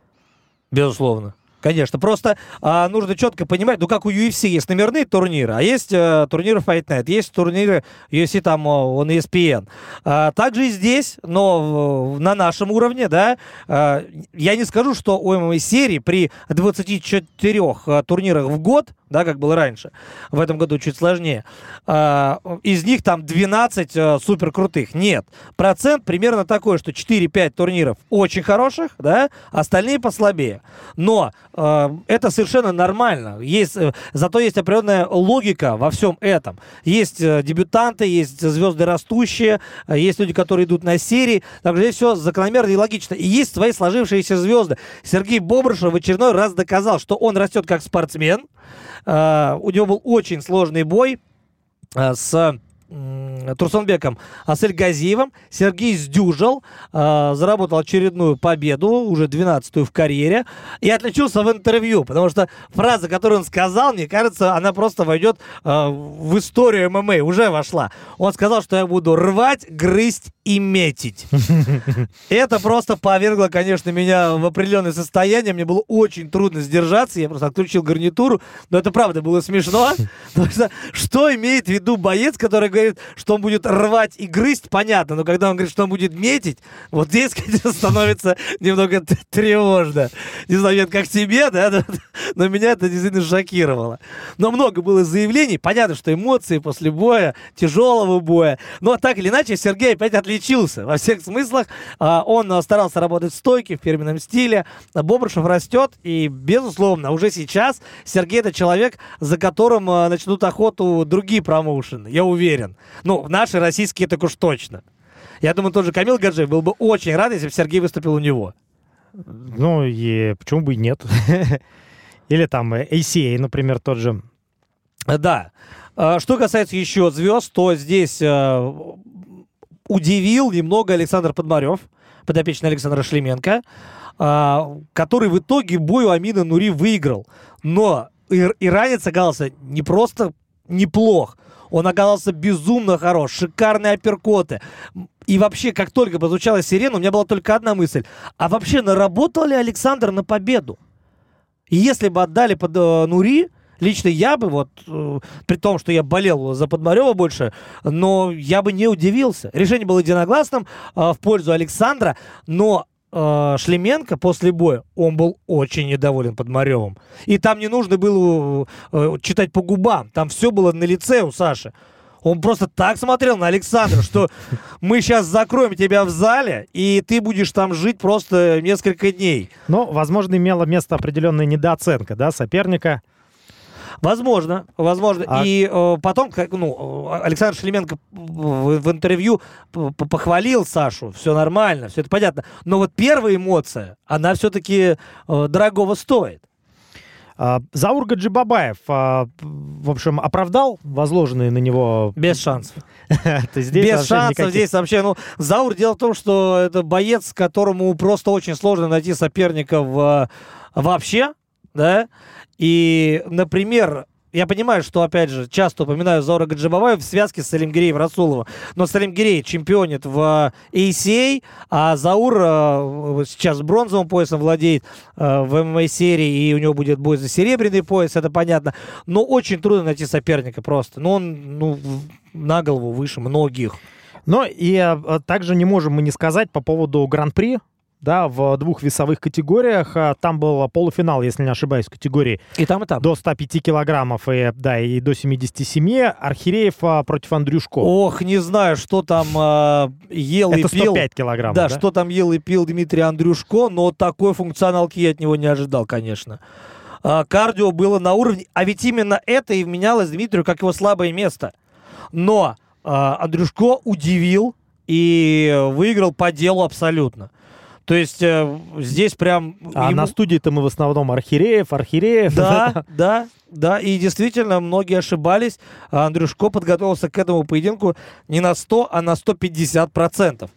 Безусловно. Конечно, просто а, нужно четко понимать, ну как у UFC есть номерные турниры, а есть а, турниры Fight Night, есть турниры UFC там он ESPN. А, также и здесь, но в, на нашем уровне, да, а, я не скажу, что у ММА серии при 24 а, турнирах в год да, как было раньше. В этом году чуть сложнее. А, из них там 12 а, супер крутых. Нет. Процент примерно такой, что 4-5 турниров очень хороших, да, остальные послабее. Но а, это совершенно нормально. Есть, э, зато есть определенная логика во всем этом. Есть э, дебютанты, есть звезды растущие, есть люди, которые идут на серии. Также здесь все закономерно и логично. И есть свои сложившиеся звезды. Сергей Бобрышев в очередной раз доказал, что он растет как спортсмен, у него был очень сложный бой uh, с Турсунбеком Асельгазиевым. Сергей сдюжил, э, заработал очередную победу, уже 12-ю в карьере, и отличился в интервью, потому что фраза, которую он сказал, мне кажется, она просто войдет э, в историю ММА, уже вошла. Он сказал, что я буду рвать, грызть и метить. Это просто повергло, конечно, меня в определенное состояние. Мне было очень трудно сдержаться. Я просто отключил гарнитуру. Но это правда было смешно. Что имеет в виду боец, который говорит, говорит, что он будет рвать и грызть, понятно, но когда он говорит, что он будет метить, вот здесь, конечно, становится немного тревожно. Не знаю, как тебе, да, но меня это действительно шокировало. Но много было заявлений, понятно, что эмоции после боя, тяжелого боя, но так или иначе Сергей опять отличился во всех смыслах. А, он старался работать в стойке, в фирменном стиле. Бобрышев растет, и, безусловно, уже сейчас Сергей это человек, за которым а, начнут охоту другие промоушены, я уверен. Ну, наши российские так уж точно. Я думаю, тот же Камил Гаджиев был бы очень рад, если бы Сергей выступил у него. Ну, и почему бы и нет? Или там ACA, например, тот же. Да. А, что касается еще звезд, то здесь э, удивил немного Александр Подмарев, подопечный Александра Шлеменко, э, который в итоге бой у Амина Нури выиграл. Но ир- иранец оказался не просто неплох, он оказался безумно хорош, шикарные апперкоты. И вообще, как только прозвучала сирена, у меня была только одна мысль. А вообще, наработал ли Александр на победу? И если бы отдали под э, Нури, лично я бы, вот, э, при том, что я болел за Подмарева больше, но я бы не удивился. Решение было единогласным э, в пользу Александра, но э, Шлеменко после боя, он был очень недоволен Подмаревым. И там не нужно было э, читать по губам, там все было на лице у Саши. Он просто так смотрел на Александра, что мы сейчас закроем тебя в зале, и ты будешь там жить просто несколько дней. Но, возможно, имела место определенная недооценка, да, соперника. Возможно, возможно. А... И э, потом, как, ну, Александр Шлеменко в, в интервью похвалил Сашу, все нормально, все это понятно. Но вот первая эмоция, она все-таки э, дорогого стоит. А, Заур Гаджибабаев, а, в общем, оправдал возложенные на него... Без шансов. Без шансов здесь вообще. Ну, Заур, дело в том, что это боец, которому просто очень сложно найти соперников а, вообще, да, и, например, я понимаю, что, опять же, часто упоминаю Зора Гаджибабаев в связке с Салимгиреем Расулова. Но Салимгирей чемпионит в ACA, а Заур э, сейчас бронзовым поясом владеет э, в ММА-серии, и у него будет бой за серебряный пояс, это понятно. Но очень трудно найти соперника просто. Но он ну, на голову выше многих. Но и а, также не можем мы не сказать по поводу Гран-при да, в двух весовых категориях. А, там был полуфинал, если не ошибаюсь, категории. И там, и там. До 105 килограммов, и, да, и до 77. Архиреев а, против Андрюшко. Ох, не знаю, что там э, ел Это и пил. 105 килограммов, да, да, что там ел и пил Дмитрий Андрюшко, но такой функционалки я от него не ожидал, конечно. Кардио было на уровне, а ведь именно это и вменялось Дмитрию как его слабое место. Но а, Андрюшко удивил и выиграл по делу абсолютно. То есть э, здесь прям... А ему... на студии-то мы в основном Архиреев, Архиреев. Да, да, да. И действительно, многие ошибались. А Андрюшко подготовился к этому поединку не на 100, а на 150 процентов.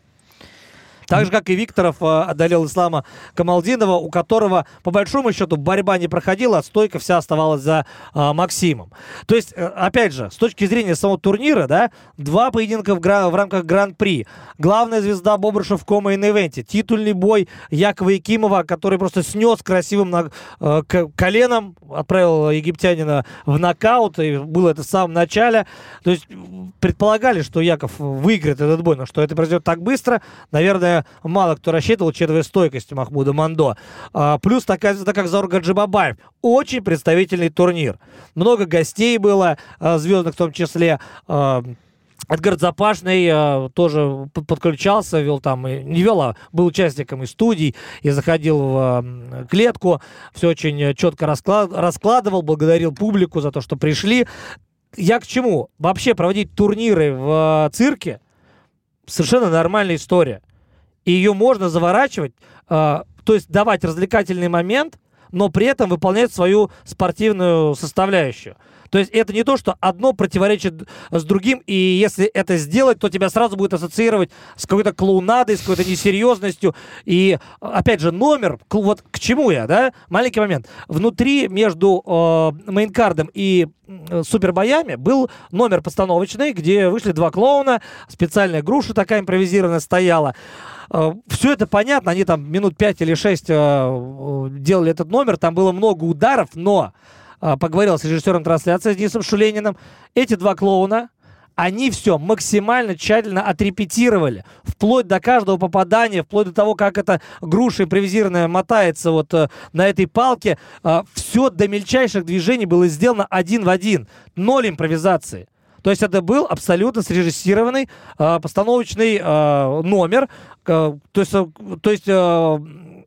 Так же, как и Викторов э, одолел Ислама Камалдинова, у которого, по большому счету, борьба не проходила, а стойка вся оставалась за а, Максимом. То есть, э, опять же, с точки зрения самого турнира, да, два поединка в, гра- в рамках Гран-при. Главная звезда Бобрышев в кома-ивенте. Титульный бой Якова Якимова, который просто снес красивым на, э, коленом, отправил египтянина в нокаут, и было это в самом начале. То есть, предполагали, что Яков выиграет этот бой, но что это произойдет так быстро, наверное, мало кто рассчитывал, учитывая стойкость Махмуда Мандо. А, плюс такая звезда, как Зорга Джибабаев. Очень представительный турнир. Много гостей было, а, звездных в том числе. А, Эдгар Запашный э, тоже подключался, вел там, не вел, а был участником и студий, и заходил в э, клетку, все очень четко расклад, раскладывал, благодарил публику за то, что пришли. Я к чему? Вообще проводить турниры в э, цирке совершенно нормальная история и ее можно заворачивать, э, то есть давать развлекательный момент, но при этом выполнять свою спортивную составляющую. То есть это не то, что одно противоречит с другим, и если это сделать, то тебя сразу будет ассоциировать с какой-то клоунадой, с какой-то несерьезностью. И, опять же, номер, вот к чему я, да? Маленький момент. Внутри между э, мейнкардом и э, супербоями был номер постановочный, где вышли два клоуна, специальная груша такая импровизированная стояла. Э, Все это понятно, они там минут 5 или 6 э, делали этот номер, там было много ударов, но э, поговорил с режиссером трансляции с Денисом Шулениным. Эти два клоуна, они все максимально тщательно отрепетировали, вплоть до каждого попадания, вплоть до того, как эта груша импровизированная мотается вот э, на этой палке, э, все до мельчайших движений было сделано один в один, ноль импровизации. То есть это был абсолютно срежиссированный э, постановочный э, номер. Э, то есть, э, то есть э,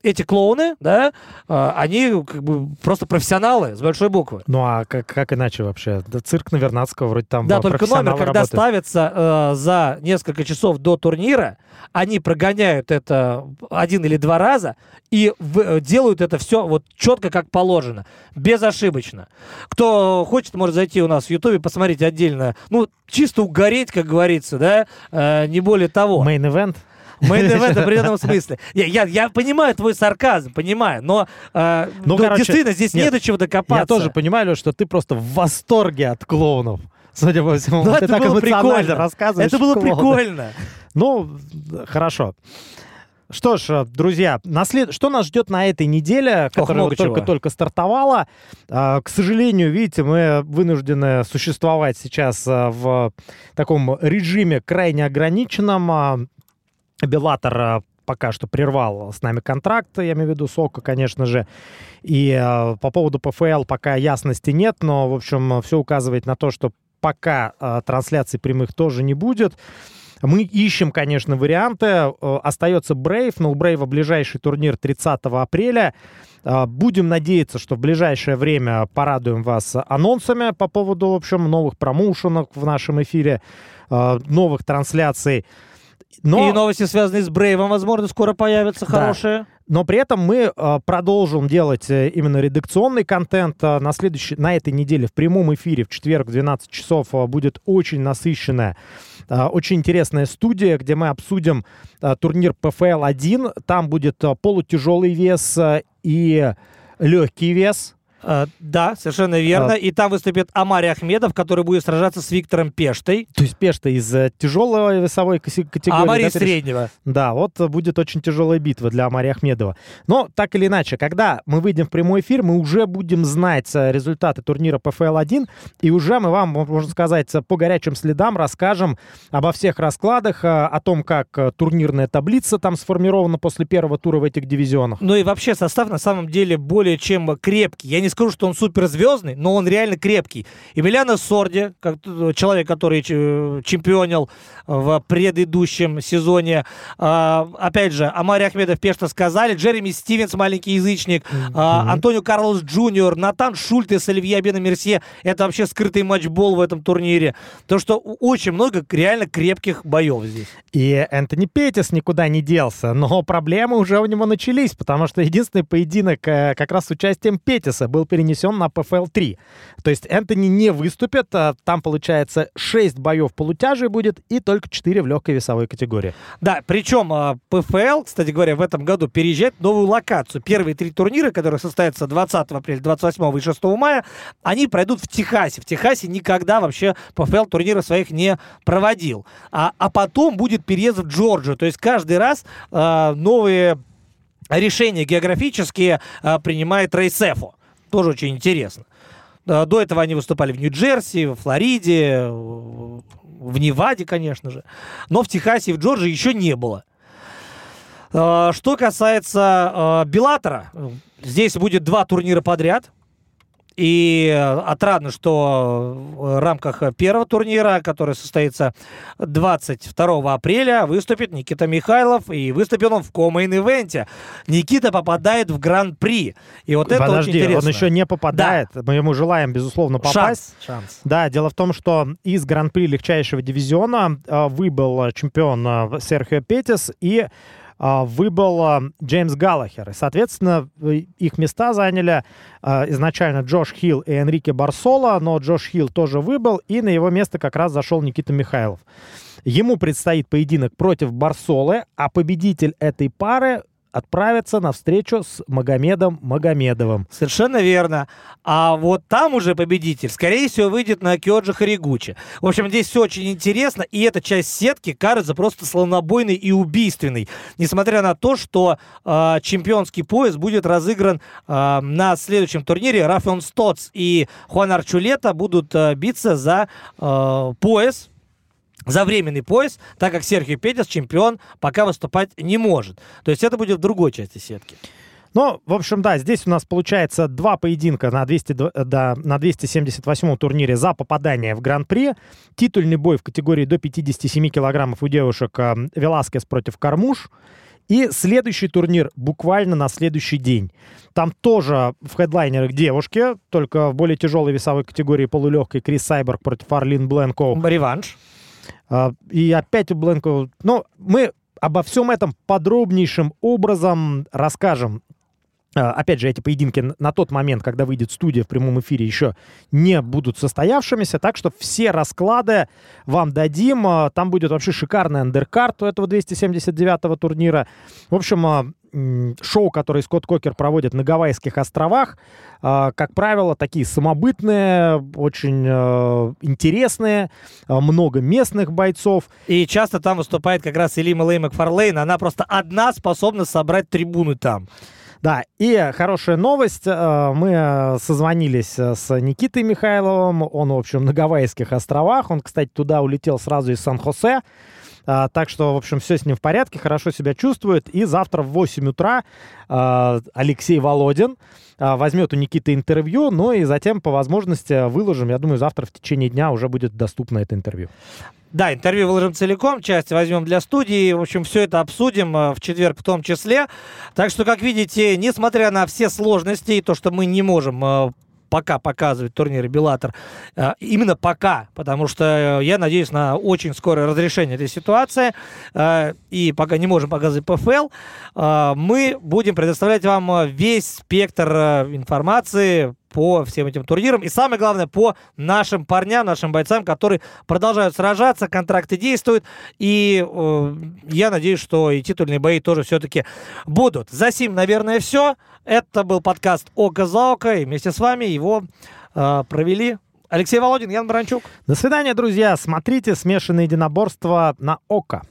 эти клоуны, да, э, они как бы просто профессионалы с большой буквы. Ну а как, как иначе вообще? Да, цирк на Вернадского вроде там Да, только номер, профессионалы когда работают. ставится э, за несколько часов до турнира, они прогоняют это один или два раза и в- э, делают это все вот четко как положено, безошибочно. Кто хочет, может зайти у нас в Ютубе, посмотреть отдельно, ну, чисто угореть, как говорится, да, э, не более того. Мейн-эвент? Мейн в определенном смысле. Я, я, я понимаю твой сарказм, понимаю, но, э, Ну, ну, короче, действительно здесь не нет, до чего докопаться. Я тоже понимаю, Лёш, что ты просто в восторге от клоунов. Судя по всему, Ну, ты это так было прикольно. рассказываешь. Это было клоуны. прикольно. Ну, хорошо. Что ж, друзья, наслед... что нас ждет на этой неделе, которая вот только-только стартовала? А, К сожалению, видите, мы вынуждены существовать сейчас а, в таком режиме крайне ограниченном. Беллатор а, пока что прервал с нами контракт, я имею в виду Сока, конечно же. И а, по поводу ПФЛ пока ясности нет, но, в общем, все указывает на то, что пока а, трансляций прямых тоже не будет. Мы ищем, конечно, варианты. Э, Остается Брейв, но у Брейва ближайший турнир 30 апреля. Э, Будем надеяться, что в ближайшее время порадуем вас анонсами по поводу, в общем, новых промоушенов в нашем эфире, э, новых трансляций. Но... И новости, связанные с Брейвом, возможно, скоро появятся Да. хорошие. Но при этом мы э, продолжим делать э, именно редакционный контент. Э, на, следующей, на этой неделе в прямом эфире в четверг в 12 часов э, будет очень насыщенная, э, очень интересная студия, где мы обсудим э, турнир ПФЛ-1. Там будет э, полутяжелый вес э, и легкий вес. Э, да, совершенно верно. А. И там выступит Амари Ахмедов, который будет сражаться с Виктором Пештой. То есть Пешта из э, тяжелой весовой категории. А Амари да, среднего. Да, вот будет очень тяжелая битва для Амари Ахмедова. Но так или иначе, когда мы выйдем в прямой эфир, мы уже будем знать результаты турнира ПФЛ-1, и уже мы вам, можно сказать, по горячим следам расскажем обо всех раскладах, о том, как турнирная таблица там сформирована после первого тура в этих дивизионах. Ну и вообще состав на самом деле более чем крепкий. Я не скажу, что он суперзвездный, но он реально крепкий. Эмилиано Сорди, как э, человек, который э, чемпионил в предыдущем сезоне. А, опять же, Омари Ахмедов, Пешта сказали. Джереми Стивенс, маленький язычник. А, Мгм. Антонио Карлос Джуниор, Натан Шультес, Оливье Обен-Мерсье. Это вообще скрытый матчбол в этом турнире. То, что очень много реально крепких боев здесь. И Энтони Петис никуда не делся, но проблемы уже у него начались, потому что единственный поединок э, как раз с участием Петиса был перенесен на PFL-3. То есть Энтони не выступит, а там, получается, 6 боев полутяжей будет и только 4 в легкой весовой категории. Да, причем а, ПФЛ, кстати говоря, в этом году переезжает в новую локацию. Первые три турнира, которые состоятся 20 апреля, 28 и 6 мая, они пройдут в Техасе. В Техасе никогда вообще ПФЛ турниров своих не проводил. А, а потом будет переезд в Джорджию. То есть каждый раз а, новые решения географические а, принимает Рейсефо. Тоже очень интересно. До этого они выступали в Нью-Джерси, во Флориде, в Неваде, конечно же. Но в Техасе и в Джорджии еще не было. А, Что касается а, Беллатора, здесь будет два турнира подряд. И э, отрадно, что в рамках первого турнира, который состоится 22 апреля, выступит Никита Михайлов. И выступил он в комейн-ивенте. Никита попадает в Гран-при. И вот это очень Подожди, интересно. он еще не попадает. Мы ему желаем, безусловно, попасть. Шанс. Шанс. Да, дело в том, что из Гран-при легчайшего дивизиона э, выбыл э, чемпион э, Серхио Петис и э, выбыл э, Джеймс Галлахер. И, соответственно, их места заняли э, изначально Джош Хилл и Энрике Барсола, но Джош Хилл тоже выбыл, и на его место как раз зашел Никита Михайлов. Ему предстоит поединок против Барсолы, а победитель этой пары отправится на встречу с Магомедом Магомедовым. Совершенно верно. А вот там уже победитель, скорее всего, выйдет на Киоджи Харигучи. В общем, здесь все очень интересно, и эта часть сетки кажется просто слонобойной и убийственной. Несмотря на то, что э, чемпионский пояс будет разыгран э, на следующем турнире. Рафион Стоц и Хуан Арчулета будут э, биться за э, пояс за временный пояс, так как Серхио Петис, чемпион, пока выступать не может. То есть это будет в другой части сетки. Ну, в общем, да, здесь у нас получается два поединка на, 200, да, на 278-м турнире за попадание в Гран-при. Титульный бой в категории до 57 килограммов у девушек э, Веласкес против Кармуш. И следующий турнир буквально на следующий день. Там тоже в хедлайнерах девушки, только в более тяжелой весовой категории полулегкой Крис Сайберг против Арлин Бленко. Реванш. А, и опять у Бленко... Ну, мы обо всем этом подробнейшим образом расскажем опять же, эти поединки на тот момент, когда выйдет студия в прямом эфире, еще не будут состоявшимися, так что все расклады вам дадим. А, там будет вообще шикарный андеркарт у этого 279-го турнира. В общем, а, шоу, которые Скотт Кокер проводит на Гавайских островах, как правило, такие самобытные, очень интересные, много местных бойцов. И часто там выступает как раз Элима Лей Макфарлейн. Она просто одна способна собрать трибуны там. Да, и хорошая новость. Э, мы созвонились э, с Никитой Михайловым. Он, в общем, на Гавайских островах. Он, кстати, туда улетел сразу из Сан-Хосе. Так что, в общем, все с ним в порядке, хорошо себя чувствует. И завтра в 8 утра Алексей Володин возьмет у Никиты интервью, ну и затем по возможности выложим. Я думаю, завтра в течение дня уже будет доступно это интервью. Да, интервью выложим целиком, часть возьмем для студии. В общем, все это обсудим в четверг в том числе. Так что, как видите, несмотря на все сложности и то, что мы не можем пока показывать турниры Беллатор. Э, именно пока, потому что я надеюсь на очень скорое разрешение этой ситуации. Э, и пока не можем показывать ПФЛ, э, мы будем предоставлять вам весь спектр информации по всем этим турнирам. И самое главное, по нашим парням, нашим бойцам, которые продолжают сражаться, контракты действуют. И э, я надеюсь, что и титульные бои тоже все-таки будут. За сим, наверное, все. Это был подкаст «Око за око». И вместе с вами его э, провели Алексей Володин, Ян Бранчук. До свидания, друзья. Смотрите смешанные единоборства на «Око».